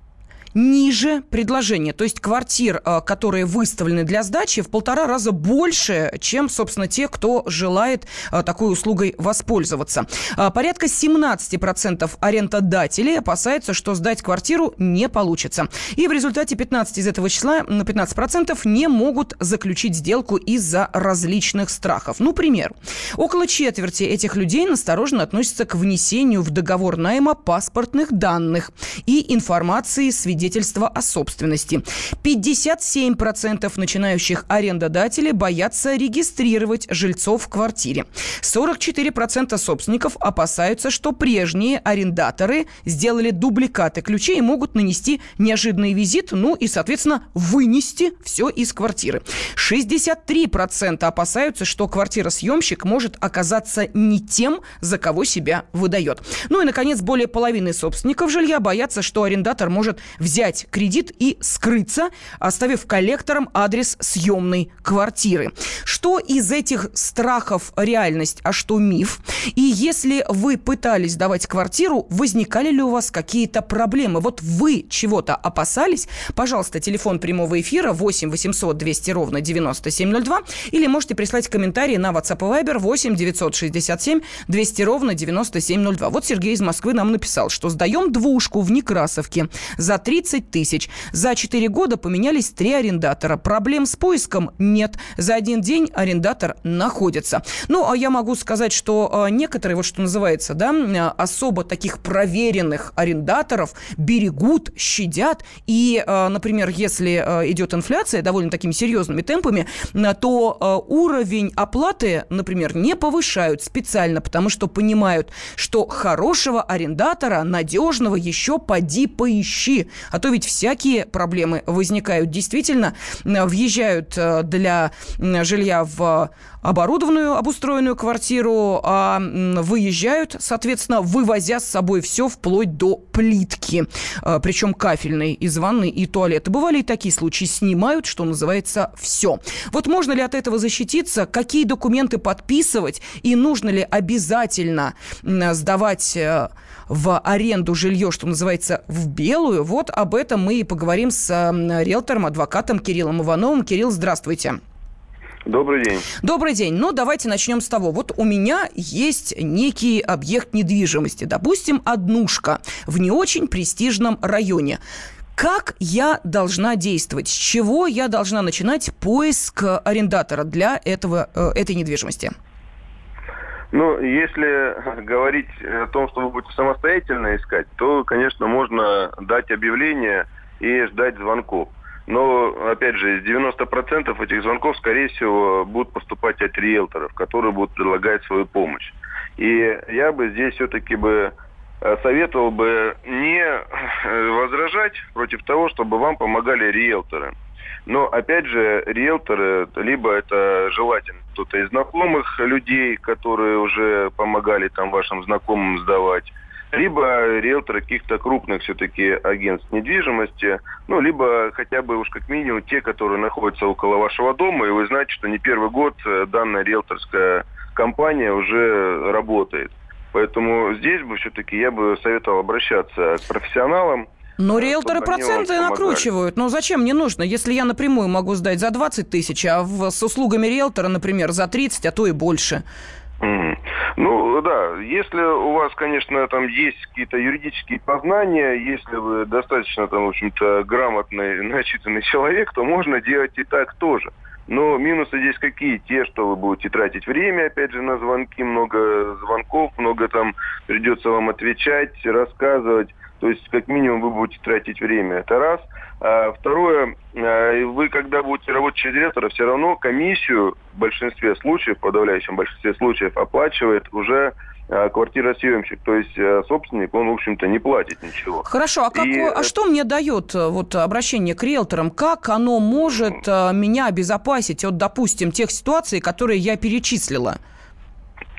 Speaker 2: ниже предложения. То есть квартир, э, которые выставлены для сдачи, в полтора раза больше, чем, собственно, те, кто желает э, такой услугой воспользоваться. Э, порядка 17% арендодателей опасаются, что сдать квартиру не получится. И в результате 15 из этого числа, на 15% не могут заключить сделку из-за различных страхов. Ну, пример. Около четверти этих людей настороженно относятся к внесению в договор найма паспортных данных и информации свидетельств свидетельство о собственности. 57% начинающих арендодателей боятся регистрировать жильцов в квартире. 44% собственников опасаются, что прежние арендаторы сделали дубликаты ключей и могут нанести неожиданный визит, ну и, соответственно, вынести все из квартиры. 63% опасаются, что квартиросъемщик может оказаться не тем, за кого себя выдает. Ну и, наконец, более половины собственников жилья боятся, что арендатор может взять взять кредит и скрыться, оставив коллекторам адрес съемной квартиры. Что из этих страхов реальность, а что миф? И если вы пытались давать квартиру, возникали ли у вас какие-то проблемы? Вот вы чего-то опасались? Пожалуйста, телефон прямого эфира 8 800 200 ровно 9702 или можете прислать комментарии на WhatsApp и Viber 8 967 200 ровно 9702. Вот Сергей из Москвы нам написал, что сдаем двушку в Некрасовке за 30 30 тысяч. За 4 года поменялись три арендатора. Проблем с поиском нет. За один день арендатор находится. Ну, а я могу сказать, что а, некоторые, вот что называется, да, особо таких проверенных арендаторов берегут, щадят. И, а, например, если а, идет инфляция довольно такими серьезными темпами, то уровень оплаты, например, не повышают специально, потому что понимают, что хорошего арендатора, надежного, еще поди поищи. А то ведь всякие проблемы возникают. Действительно, въезжают э, для жилья в оборудованную, обустроенную квартиру, а выезжают, соответственно, вывозя с собой все вплоть до плитки, э, причем кафельной из ванной и туалета. Бывали и такие случаи. Снимают, что называется, все. Вот можно ли от этого защититься? Какие документы подписывать? И нужно ли обязательно сдавать э, в аренду жилье, что называется, в белую? Вот об этом мы и поговорим с риэлтором, адвокатом Кириллом Ивановым. Кирилл, здравствуйте.
Speaker 11: Добрый день.
Speaker 2: Добрый день. Ну, давайте начнем с того. Вот у меня есть некий объект недвижимости, допустим, однушка в не очень престижном районе. Как я должна действовать? С чего я должна начинать поиск арендатора для этого, э, этой недвижимости?
Speaker 11: Ну, если говорить о том, что вы будете самостоятельно искать, то, конечно, можно дать объявление и ждать звонков. Но, опять же, 90% этих звонков, скорее всего, будут поступать от риэлторов, которые будут предлагать свою помощь. И я бы здесь все-таки бы э, советовал бы не э, возражать против того, чтобы вам помогали риэлторы. Но, опять же, риэлторы, либо это желательно кто-то из знакомых людей, которые уже помогали там вашим знакомым сдавать, либо риэлторы каких-то крупных все-таки агентств недвижимости, ну, либо хотя бы уж как минимум те, которые находятся около вашего дома, и вы знаете, что не первый год э, данная риэлторская компания уже работает. Поэтому здесь бы все-таки я бы советовал обращаться к профессионалам,
Speaker 2: Но риэлторы проценты накручивают. Но зачем мне нужно, если я напрямую могу сдать за 20 тысяч, а в, с услугами риэлтора, например, за 30, а то и больше?
Speaker 11: Ну, да, если у вас, конечно, там есть какие-то юридические познания, если вы достаточно, там, в общем-то, грамотный, начитанный человек, то можно делать и так тоже. Но минусы здесь какие? Те, что вы будете тратить время, опять же, на звонки, много звонков, много там придется вам отвечать, рассказывать. То есть, как минимум, вы будете тратить время. Это раз. А второе, а, вы, когда будете работать через директора, все равно комиссию в большинстве случаев, в подавляющем большинстве случаев, оплачивает уже а, квартиросъемщик, то есть а, собственник, он, в общем-то, не платит ничего.
Speaker 2: Хорошо, а, как, И... а что мне дает вот, обращение к риэлторам? Как оно может меня обезопасить от, допустим, тех ситуаций, которые я перечислила?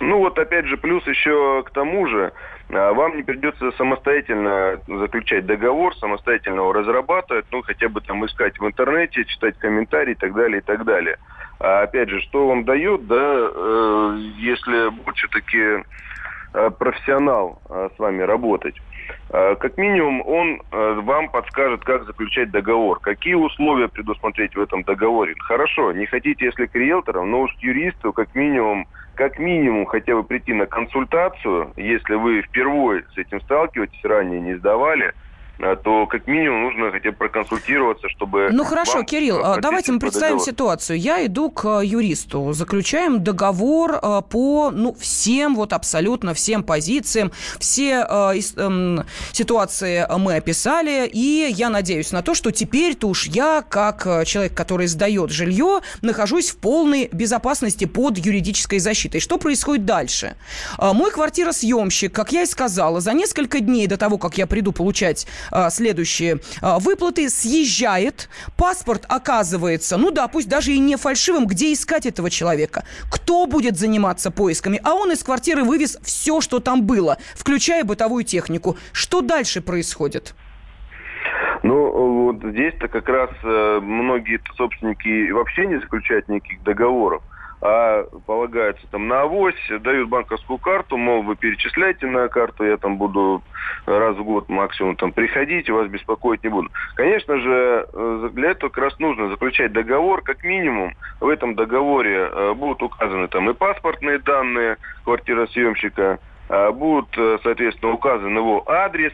Speaker 11: Ну вот опять же, плюс еще к тому же, вам не придется самостоятельно заключать договор, самостоятельно его разрабатывать, ну хотя бы там искать в интернете, читать комментарии и так далее, и так далее. А опять же, что вам дает, да, э, если будет таки э, профессионал э, с вами работать. Э, как минимум, он э, вам подскажет, как заключать договор, какие условия предусмотреть в этом договоре. Хорошо, не хотите, если к риэлторам, но уж к юристу, как минимум, как минимум хотя бы прийти на консультацию, если вы впервые с этим сталкиваетесь, ранее не сдавали – то как минимум нужно хотя бы проконсультироваться, чтобы...
Speaker 2: Ну хорошо, Кирилл, а давайте мы представим ситуацию. Я иду к э, юристу, заключаем договор по ну, всем, вот абсолютно всем позициям, все э, э, ситуации мы описали, и я надеюсь на то, что теперь-то уж я, как человек, который сдает жилье, нахожусь в полной безопасности под юридической защитой. Что происходит дальше? Мой квартиросъемщик, как я и сказала, за несколько дней до того, как я приду получать а, следующие а, выплаты, съезжает, паспорт оказывается, ну да, пусть даже и не фальшивым, где искать этого человека? Кто будет заниматься поисками? А он из квартиры вывез все, что там было, включая бытовую технику. Что дальше происходит?
Speaker 11: Ну, вот здесь-то как раз э, многие собственники вообще не заключают никаких договоров а полагаются там на авось, дают банковскую карту, мол, вы перечисляйте на карту, я там буду раз в год максимум там приходить, вас беспокоить не буду. Конечно же, э, для этого как раз нужно заключать договор, как минимум в этом договоре э, будут указаны там и паспортные данные квартиросъемщика, а будут, э, соответственно, указан его адрес,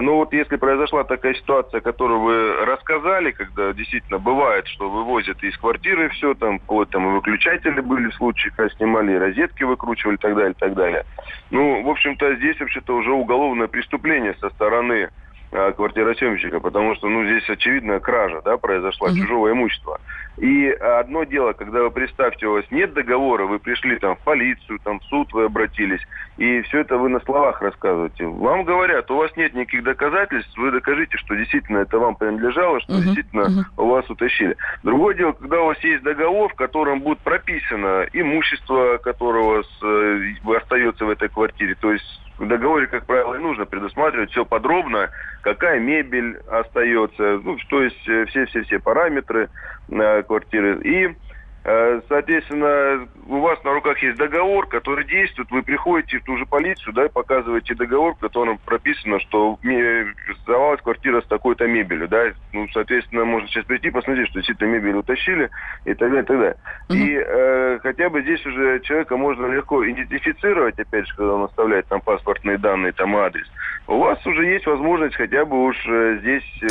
Speaker 11: ну вот если произошла такая ситуация, которую вы рассказали, когда действительно бывает, что вывозят из квартиры все, там, вплоть там и выключатели были в случае, когда снимали, и розетки выкручивали и так далее, и так далее. Ну, в общем-то, здесь вообще-то уже уголовное преступление со стороны а, квартиросъемщика, потому что, ну, здесь очевидная кража, да, произошла, uh-huh. чужого имущества. И одно дело, когда вы представьте, у вас нет договора, вы пришли там в полицию, там в суд вы обратились, и все это вы на словах рассказываете. Вам говорят, у вас нет никаких доказательств, вы докажите, что действительно это вам принадлежало, что uh-huh. действительно uh-huh. у вас утащили. Другое дело, когда у вас есть договор, в котором будет прописано имущество, которого с, э, остается в этой квартире, то есть в договоре, как правило, и нужно предусматривать все подробно, какая мебель остается, ну, то есть э, все-все-все параметры э, квартиры. И соответственно, у вас на руках есть договор, который действует, вы приходите в ту же полицию, да, и показываете договор, в котором прописано, что сдавалась квартира с такой-то мебелью, да, ну, соответственно, можно сейчас прийти, посмотреть, что действительно мебель утащили, и так далее, и так далее. Mm-hmm. И э, хотя бы здесь уже человека можно легко идентифицировать, опять же, когда он оставляет там паспортные данные, там адрес. У вас уже есть возможность хотя бы уж э, здесь э,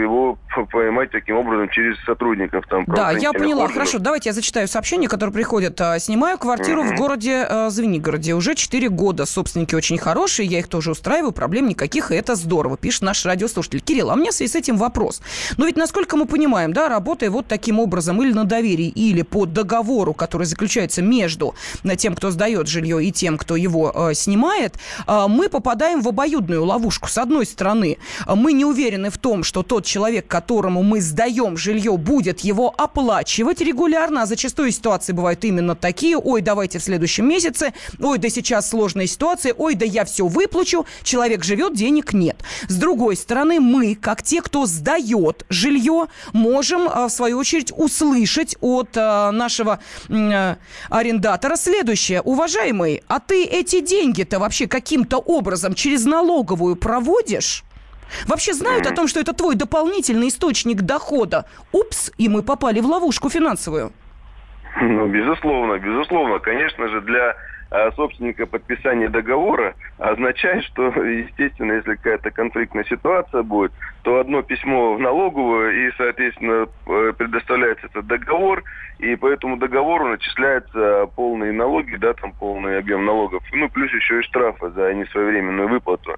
Speaker 11: его поймать таким образом через сотрудников там.
Speaker 2: Да, я поняла, органов. хорошо, давайте Давайте я зачитаю сообщение, которое приходит. А, Снимаю квартиру в городе э, Звенигороде. Уже 4 года. Собственники очень хорошие, я их тоже устраиваю, проблем никаких, и это здорово, пишет наш радиослушатель. Кирилл, а у меня в связи с этим вопрос. Но ведь, насколько мы понимаем, да, работая вот таким образом или на доверии, или по договору, который заключается между э, тем, кто сдает жилье, и тем, кто его э, снимает, э, мы попадаем в обоюдную ловушку. С одной стороны, мы не уверены в том, что тот человек, которому мы сдаем жилье, будет его оплачивать регулярно, регулярно, а зачастую ситуации бывают именно такие. Ой, давайте в следующем месяце. Ой, да сейчас сложная ситуация. Ой, да я все выплачу. Человек живет, денег нет. С другой стороны, мы, как те, кто сдает жилье, можем, а, в свою очередь, услышать от а, нашего а, арендатора следующее. Уважаемый, а ты эти деньги-то вообще каким-то образом через налоговую проводишь? Вообще знают о том, что это твой дополнительный источник дохода. Упс, и мы попали в ловушку финансовую.
Speaker 11: Ну, безусловно, безусловно. Конечно же, для а, собственника подписание договора означает, что, естественно, если какая-то конфликтная ситуация будет, то одно письмо в налоговую и, соответственно, э, предоставляется этот договор, и по этому договору начисляются полные налоги, да, там полный объем налогов, ну, плюс еще и штрафы за несвоевременную выплату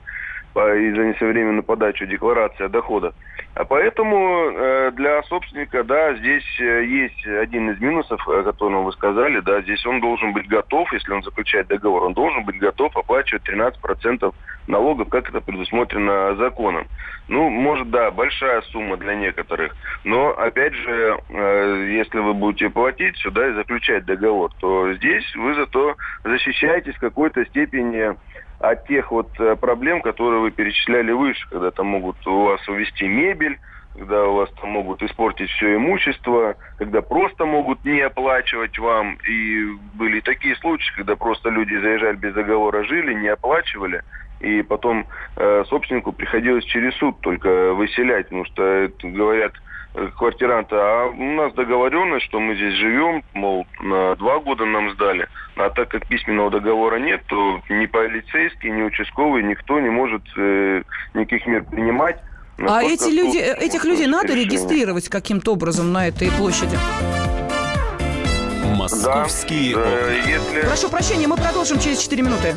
Speaker 11: и за несвоевременную подачу декларации о доходах. А поэтому э, для собственника, да, здесь э, есть один из минусов, о котором вы сказали, да, здесь он должен быть готов, если он заключает договор, он должен быть готов оплачивать 13% налогов, как это предусмотрено законом. Ну, может, да, большая сумма для некоторых, но, опять же, э, если вы будете платить сюда и заключать договор, то здесь вы зато защищаетесь в какой-то степени от тех вот э, проблем, которые вы перечисляли выше, когда там могут у вас увести мебель, когда у вас там могут испортить все имущество, когда просто могут не оплачивать вам. И были такие случаи, когда просто люди заезжали без договора, жили, не оплачивали, и потом э, собственнику приходилось через суд только выселять, потому что это, говорят, Э, квартиранта, а у нас договоренность, что мы здесь живем, мол, на два года нам сдали. А так как письменного договора нет, то ни полицейский, ни участковый, никто не может э, никаких мер принимать.
Speaker 2: А эти люди, э, этих людей надо решение. регистрировать каким-то образом на этой площади?
Speaker 1: Московские да, окна.
Speaker 2: Если... Прошу прощения, мы продолжим через 4 минуты.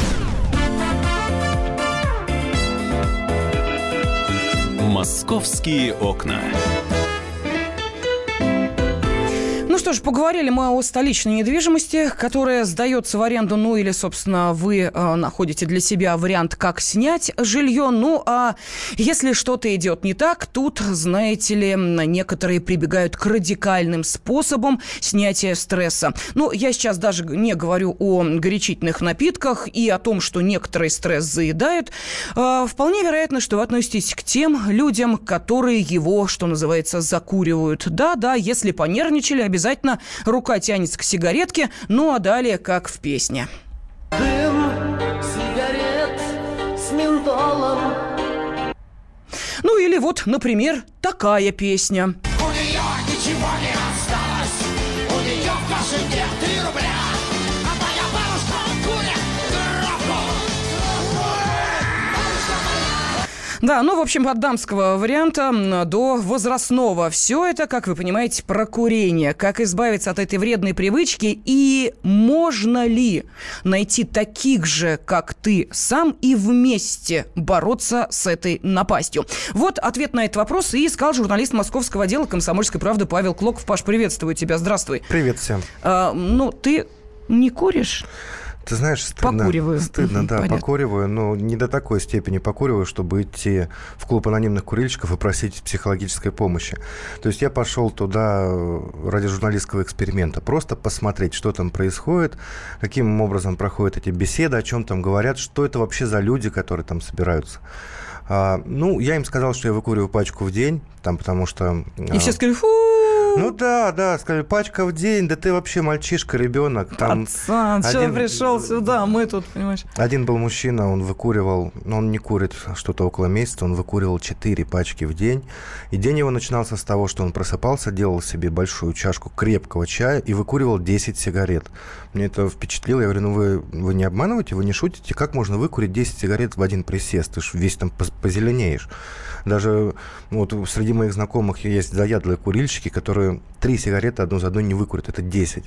Speaker 1: «Московские окна».
Speaker 2: Что ж, поговорили мы о столичной недвижимости, которая сдается в аренду, ну или, собственно, вы э, находите для себя вариант, как снять жилье. Ну а если что-то идет не так, тут, знаете ли, некоторые прибегают к радикальным способам снятия стресса. Ну, я сейчас даже не говорю о горячительных напитках и о том, что некоторые стресс заедают. Э, вполне вероятно, что вы относитесь к тем людям, которые его, что называется, закуривают. Да-да, если понервничали, обязательно обязательно рука тянется к сигаретке, ну а далее как в песне. Дым сигарет с ментолом. Ну или вот, например, такая песня. У нее ничего не Да, ну, в общем, от дамского варианта до возрастного. Все это, как вы понимаете, про курение. Как избавиться от этой вредной привычки и можно ли найти таких же, как ты сам, и вместе бороться с этой напастью? Вот ответ на этот вопрос и искал журналист московского отдела «Комсомольской правды» Павел Клоков. Паш, приветствую тебя, здравствуй.
Speaker 12: Привет всем.
Speaker 2: А, ну, ты не куришь?
Speaker 12: Ты знаешь, стыдно.
Speaker 2: Покуриваю.
Speaker 12: Стыдно, да, Понятно. покуриваю, но не до такой степени покуриваю, чтобы идти в клуб анонимных курильщиков и просить психологической помощи. То есть я пошел туда э, ради журналистского эксперимента, просто посмотреть, что там происходит, каким образом проходят эти беседы, о чем там говорят, что это вообще за люди, которые там собираются. А, ну, я им сказал, что я выкуриваю пачку в день, там, потому что...
Speaker 2: И а, все сказали, фу,
Speaker 12: ну да, да, сказали, пачка в день, да ты вообще мальчишка, ребенок. Там
Speaker 2: Пацан, один... пришел сюда, мы тут, понимаешь.
Speaker 12: Один был мужчина, он выкуривал, ну, он не курит что-то около месяца, он выкуривал 4 пачки в день. И день его начинался с того, что он просыпался, делал себе большую чашку крепкого чая и выкуривал 10 сигарет. Мне это впечатлило. Я говорю, ну вы, вы не обманываете, вы не шутите? Как можно выкурить 10 сигарет в один присест? Ты же весь там позеленеешь. Даже вот среди моих знакомых есть заядлые курильщики, которые три сигареты одну за одной не выкурят. Это 10.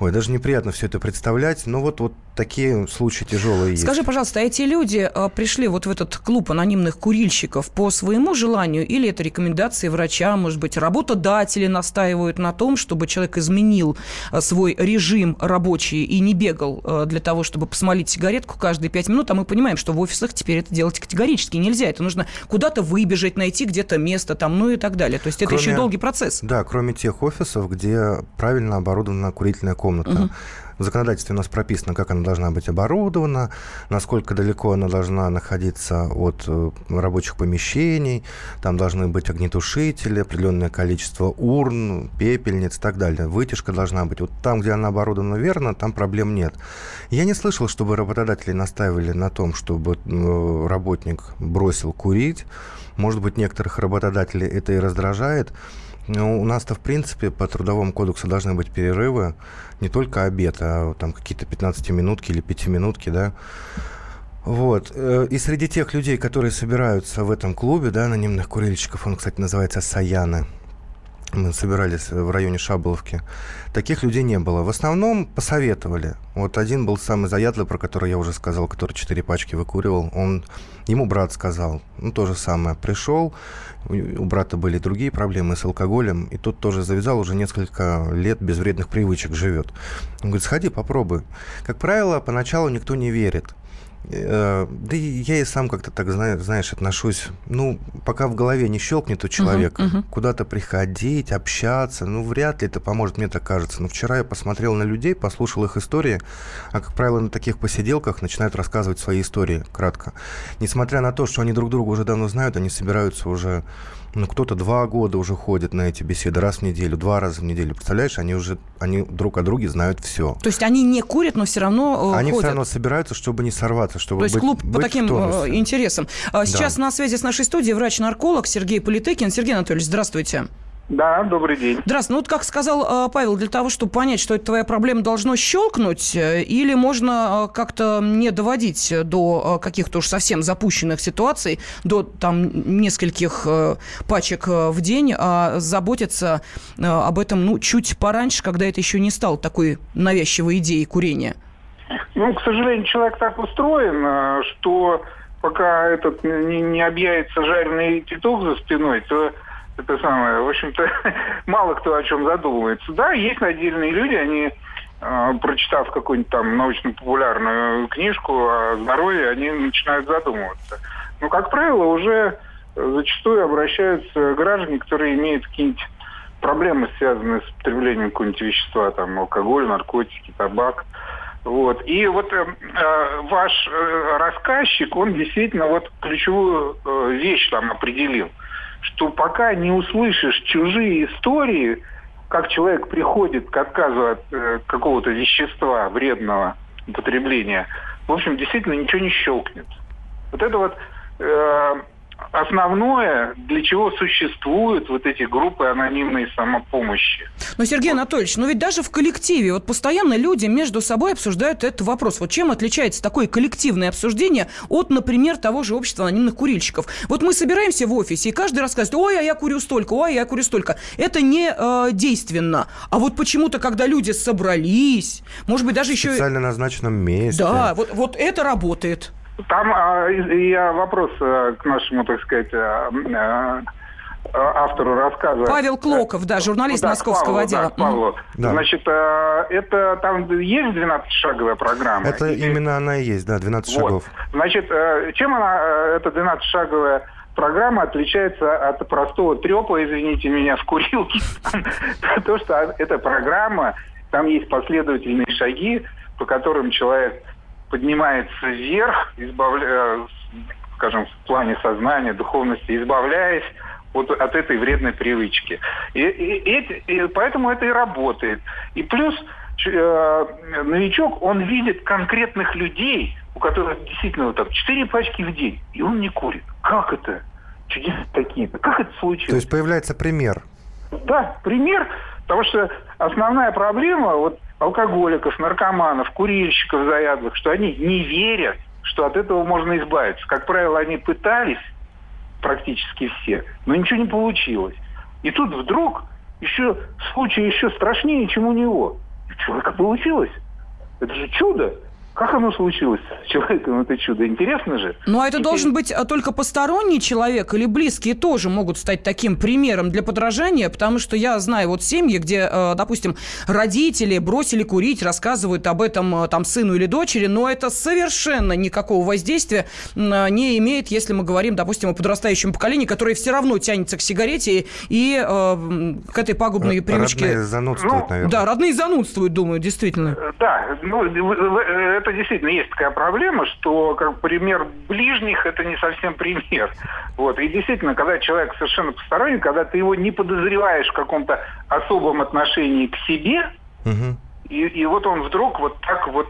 Speaker 12: Ой, даже неприятно все это представлять, но вот, вот такие случаи тяжелые есть.
Speaker 2: Скажи, пожалуйста, а эти люди а, пришли вот в этот клуб анонимных курильщиков по своему желанию или это рекомендации врача, может быть, работодатели настаивают на том, чтобы человек изменил а, свой режим рабочий и не бегал а, для того, чтобы посмолить сигаретку каждые пять минут, а мы понимаем, что в офисах теперь это делать категорически нельзя. Это нужно куда-то выбежать, найти где-то место там, ну и так далее. То есть это
Speaker 12: Кроме-
Speaker 2: еще долгий процесс.
Speaker 12: Да, кроме тех офисов, где правильно оборудована курительная комната.
Speaker 2: Мгм.
Speaker 12: В законодательстве у нас прописано, как она должна быть оборудована, насколько далеко она должна находиться от э, рабочих помещений, там должны быть огнетушители, определенное количество урн, пепельниц и так далее. Вытяжка должна быть. Вот там, где она оборудована верно, там проблем нет. Я не слышал, чтобы работодатели настаивали на том, чтобы э, работник бросил курить. Может быть, некоторых работодателей это и раздражает. Но у нас-то, в принципе, по трудовому кодексу должны быть перерывы, не только обед, а там какие-то 15-минутки или 5-минутки, да. Вот. Э, И среди тех людей, которые собираются в этом клубе, да, анонимных курильщиков, он, кстати, называется «Саяны», мы собирались в районе Шаболовки. Таких людей не было. В основном посоветовали. Вот один был самый заядлый, про который я уже сказал, который четыре пачки выкуривал. Он, ему брат сказал. Ну, то же самое. Пришел, у брата были другие проблемы с алкоголем, и тот тоже завязал, уже несколько лет без вредных привычек живет. Он говорит, сходи, попробуй. Как правило, поначалу никто не верит. Э, Да и я и сам как-то так, зна- знаешь, отношусь. Ну, пока в голове не щелкнет у человека,
Speaker 2: мгм.
Speaker 12: куда-то приходить, общаться, ну, вряд ли это поможет, мне так кажется. Но вчера я посмотрел на людей, послушал их истории, а, как правило, на таких посиделках начинают рассказывать свои истории кратко. Несмотря на то, что они друг друга уже давно знают, они собираются уже, ну, кто-то два года уже ходит на эти беседы раз в неделю, два раза в неделю. Представляешь, они уже, они друг о друге знают все.
Speaker 2: То есть они не курят, но все равно э,
Speaker 12: Они
Speaker 2: ходят.
Speaker 12: все равно собираются, чтобы не сорваться, чтобы
Speaker 2: То есть
Speaker 12: быть,
Speaker 2: клуб по
Speaker 12: быть в
Speaker 2: таким э, интересам. А Сейчас
Speaker 12: Да.
Speaker 2: на связи с нашей студией врач-нарколог Сергей Политыкин. Сергей Анатольевич, здравствуйте.
Speaker 13: Да, добрый день.
Speaker 2: Здравствуйте. Ну вот как сказал э, Павел, для того, чтобы понять, что это твоя проблема, должно щелкнуть, э, или можно э, как-то не доводить до каких-то уж совсем запущенных ситуаций, до там нескольких пачек в день, а заботиться об этом ну чуть пораньше, когда это еще не стало такой навязчивой идеей курения.
Speaker 13: Ну, к сожалению, человек так устроен, что пока этот не, не объявится жареный петух за спиной, то это самое, в общем-то, мало кто о чем задумывается. Да, есть отдельные люди, они, э, прочитав какую-нибудь там научно-популярную книжку о здоровье, они начинают задумываться. Но, как правило, уже зачастую обращаются граждане, которые имеют какие-нибудь проблемы, связанные с употреблением какого-нибудь вещества, там, алкоголь, наркотики, табак. Вот. И вот э, э, ваш э, рассказчик, он действительно вот ключевую э, вещь там определил, что пока не услышишь чужие истории, как человек приходит к отказу от э, какого-то вещества вредного употребления, в общем, действительно ничего не щелкнет. Вот это вот э, основное, для чего существуют вот эти группы анонимной самопомощи.
Speaker 2: Но, Сергей Анатольевич, ну ведь даже в коллективе, вот постоянно люди между собой обсуждают этот вопрос. Вот чем отличается такое коллективное обсуждение от, например, того же общества анонимных курильщиков? Вот мы собираемся в офисе, и каждый рассказывает, ой, а я курю столько, ой, а я курю столько. Это не э, действенно. А вот почему-то, когда люди собрались, может быть, даже
Speaker 12: В
Speaker 2: еще...
Speaker 12: специально назначенном месте.
Speaker 2: Да, вот, вот это работает.
Speaker 13: Там а, и- я вопрос а, к нашему, так сказать, а, а, автору рассказа.
Speaker 2: Павел Клоков, да, журналист
Speaker 13: Да,
Speaker 2: московского
Speaker 13: Павлу,
Speaker 2: отдела.
Speaker 13: да, Павлу.
Speaker 12: Да.
Speaker 13: Значит, а, это там есть 12-шаговая программа?
Speaker 12: Это
Speaker 13: Или-
Speaker 12: именно она и есть, да, 12
Speaker 13: Вот.
Speaker 12: шагов.
Speaker 13: Значит, чем она, эта 12-шаговая программа отличается от простого трепа, извините меня, в курилке? То, что эта программа, там есть последовательные шаги, по которым человек поднимается вверх, избавля- э, скажем, в плане сознания, духовности, избавляясь вот от этой вредной привычки. И, и- эти- и поэтому это и работает. И плюс э, новичок, он видит конкретных людей, у которых действительно вот так 4 пачки в день, и он не курит. Как это? Чудеса такие-то. Как это случилось?
Speaker 12: То есть появляется пример.
Speaker 13: Да, пример, потому что основная проблема вот алкоголиков, наркоманов, курильщиков заядлых, что они не верят, что от этого можно избавиться. Как правило, они пытались практически все, но ничего не получилось. И тут вдруг еще случай еще страшнее, чем у него. У человека получилось. Это же чудо. Как оно случилось с человеком, это чудо? Интересно же.
Speaker 2: Ну, а это должен быть а, только посторонний человек или близкие тоже могут стать таким примером для подражания, потому что я знаю вот семьи, где, э, допустим, родители бросили курить, рассказывают об этом э, там сыну или дочери, но это совершенно никакого воздействия не имеет, если мы говорим, допустим, о подрастающем поколении, которое все равно тянется к сигарете и э, к этой пагубной привычке.
Speaker 12: Родные занудствуют,
Speaker 2: ну, наверное. Да, родные занудствуют, думаю, действительно.
Speaker 13: Да, ну, это действительно есть такая проблема, что как пример ближних это не совсем пример. Вот. И действительно, когда человек совершенно посторонний, когда ты его не подозреваешь в каком-то особом отношении к себе, угу. и, и вот он вдруг вот так вот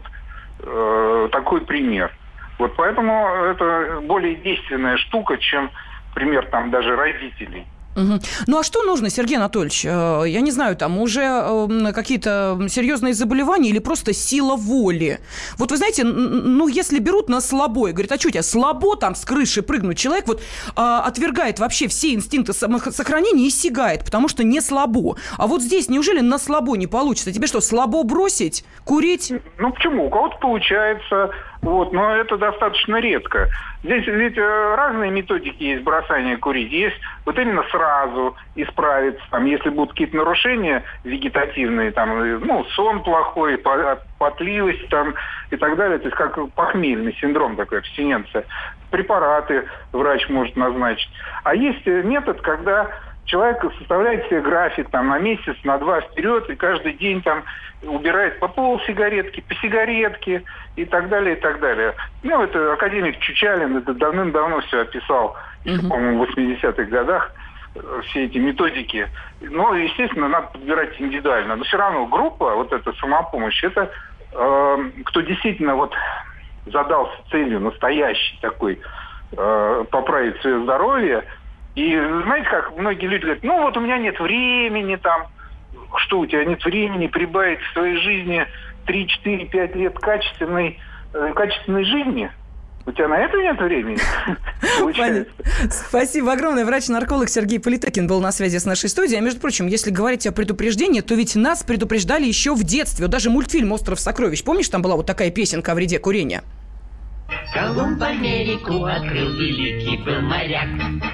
Speaker 13: э, такой пример. Вот поэтому это более действенная штука, чем пример там даже родителей.
Speaker 2: Угу. Ну а что нужно, Сергей Анатольевич? Э, я не знаю, там уже эм, какие-то серьезные заболевания или просто сила воли? Вот вы знаете, ну если берут на слабо и говорят, а что тебя, слабо там с крыши прыгнуть? Человек вот а, отвергает вообще все инстинкты самосохранения и сигает, потому что не слабо. А вот здесь неужели на слабо не получится? Тебе что, слабо бросить, курить?
Speaker 13: Ну почему? У кого-то получается, вот, но это достаточно редко. Здесь ведь э, разные методики есть бросания курить. Есть вот именно сразу исправиться, там, если будут какие-то нарушения вегетативные, там, э, ну, сон плохой, потливость там и так далее, то есть как похмельный синдром такой, абстиненция. Препараты врач может назначить. А есть э, метод, когда человек составляет себе график там на месяц, на два вперед, и каждый день там убирает по пол сигаретки, по сигаретке и так далее, и так далее. Ну, это академик Чучалин, это давным-давно все описал, еще, по-моему, в 80-х годах э, все эти методики. Ну, естественно, надо подбирать индивидуально. Но все равно группа, вот эта самопомощь, это э, кто действительно вот задался целью настоящей такой э, поправить свое здоровье. И знаете, как многие люди говорят, ну вот у меня нет времени там, что у тебя нет времени прибавить в своей жизни 3, 4, 5 лет качественной, э, качественной жизни, у тебя на это нет времени?
Speaker 2: Спасибо огромное. Врач-нарколог Сергей Политекин был на связи с нашей студией. А между прочим, если говорить о предупреждении, то ведь нас предупреждали еще в детстве. Вот даже мультфильм «Остров сокровищ». Помнишь, там была вот такая песенка о вреде курения?
Speaker 14: Колумб Америку открыл великий был моряк,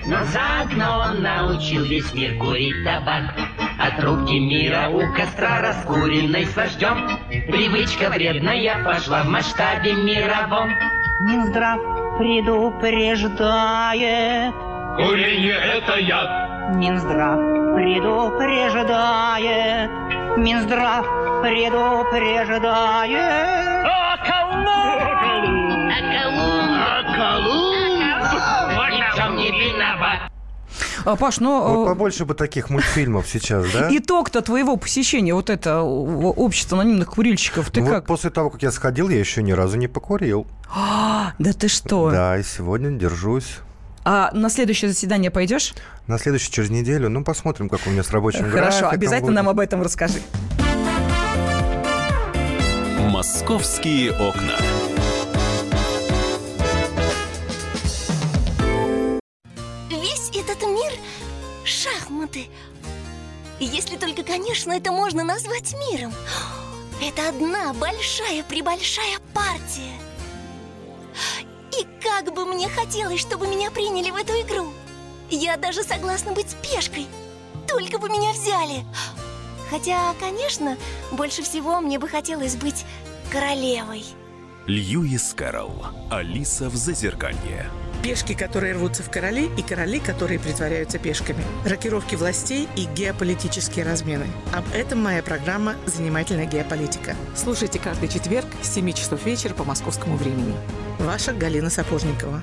Speaker 14: но заодно он научил весь мир курить табак. От руки мира у костра раскуренной с вождем Привычка вредная пошла в масштабе мировом.
Speaker 15: Минздрав предупреждает.
Speaker 16: Курение – это яд.
Speaker 15: Минздрав предупреждает. Минздрав предупреждает.
Speaker 16: А кому? А? А
Speaker 14: чем не виноват.
Speaker 2: А, Паш, ну...
Speaker 12: Вот побольше бы таких мультфильмов сейчас, да?
Speaker 2: Итог-то твоего посещения, вот это общество анонимных курильщиков, ты
Speaker 12: ну,
Speaker 2: как?
Speaker 12: Вот после того, как я сходил, я еще ни разу не покурил.
Speaker 2: А, да ты что?
Speaker 12: Да, и сегодня держусь.
Speaker 2: А на следующее заседание пойдешь?
Speaker 12: На следующее через неделю. Ну, посмотрим, как у меня с рабочим
Speaker 2: графиком
Speaker 12: Хорошо,
Speaker 2: обязательно будет. нам об этом расскажи.
Speaker 1: Московские окна.
Speaker 17: Шахматы. Если только, конечно, это можно назвать миром. Это одна большая-пребольшая партия. И как бы мне хотелось, чтобы меня приняли в эту игру. Я даже согласна быть пешкой. Только бы меня взяли. Хотя, конечно, больше всего мне бы хотелось быть королевой.
Speaker 1: Льюис Кэрролл. Алиса в Зазеркалье.
Speaker 18: Пешки, которые рвутся в короли, и короли, которые притворяются пешками. Рокировки властей и геополитические размены. Об этом моя программа «Занимательная геополитика». Слушайте каждый четверг с 7 часов вечера по московскому времени. Ваша Галина Сапожникова.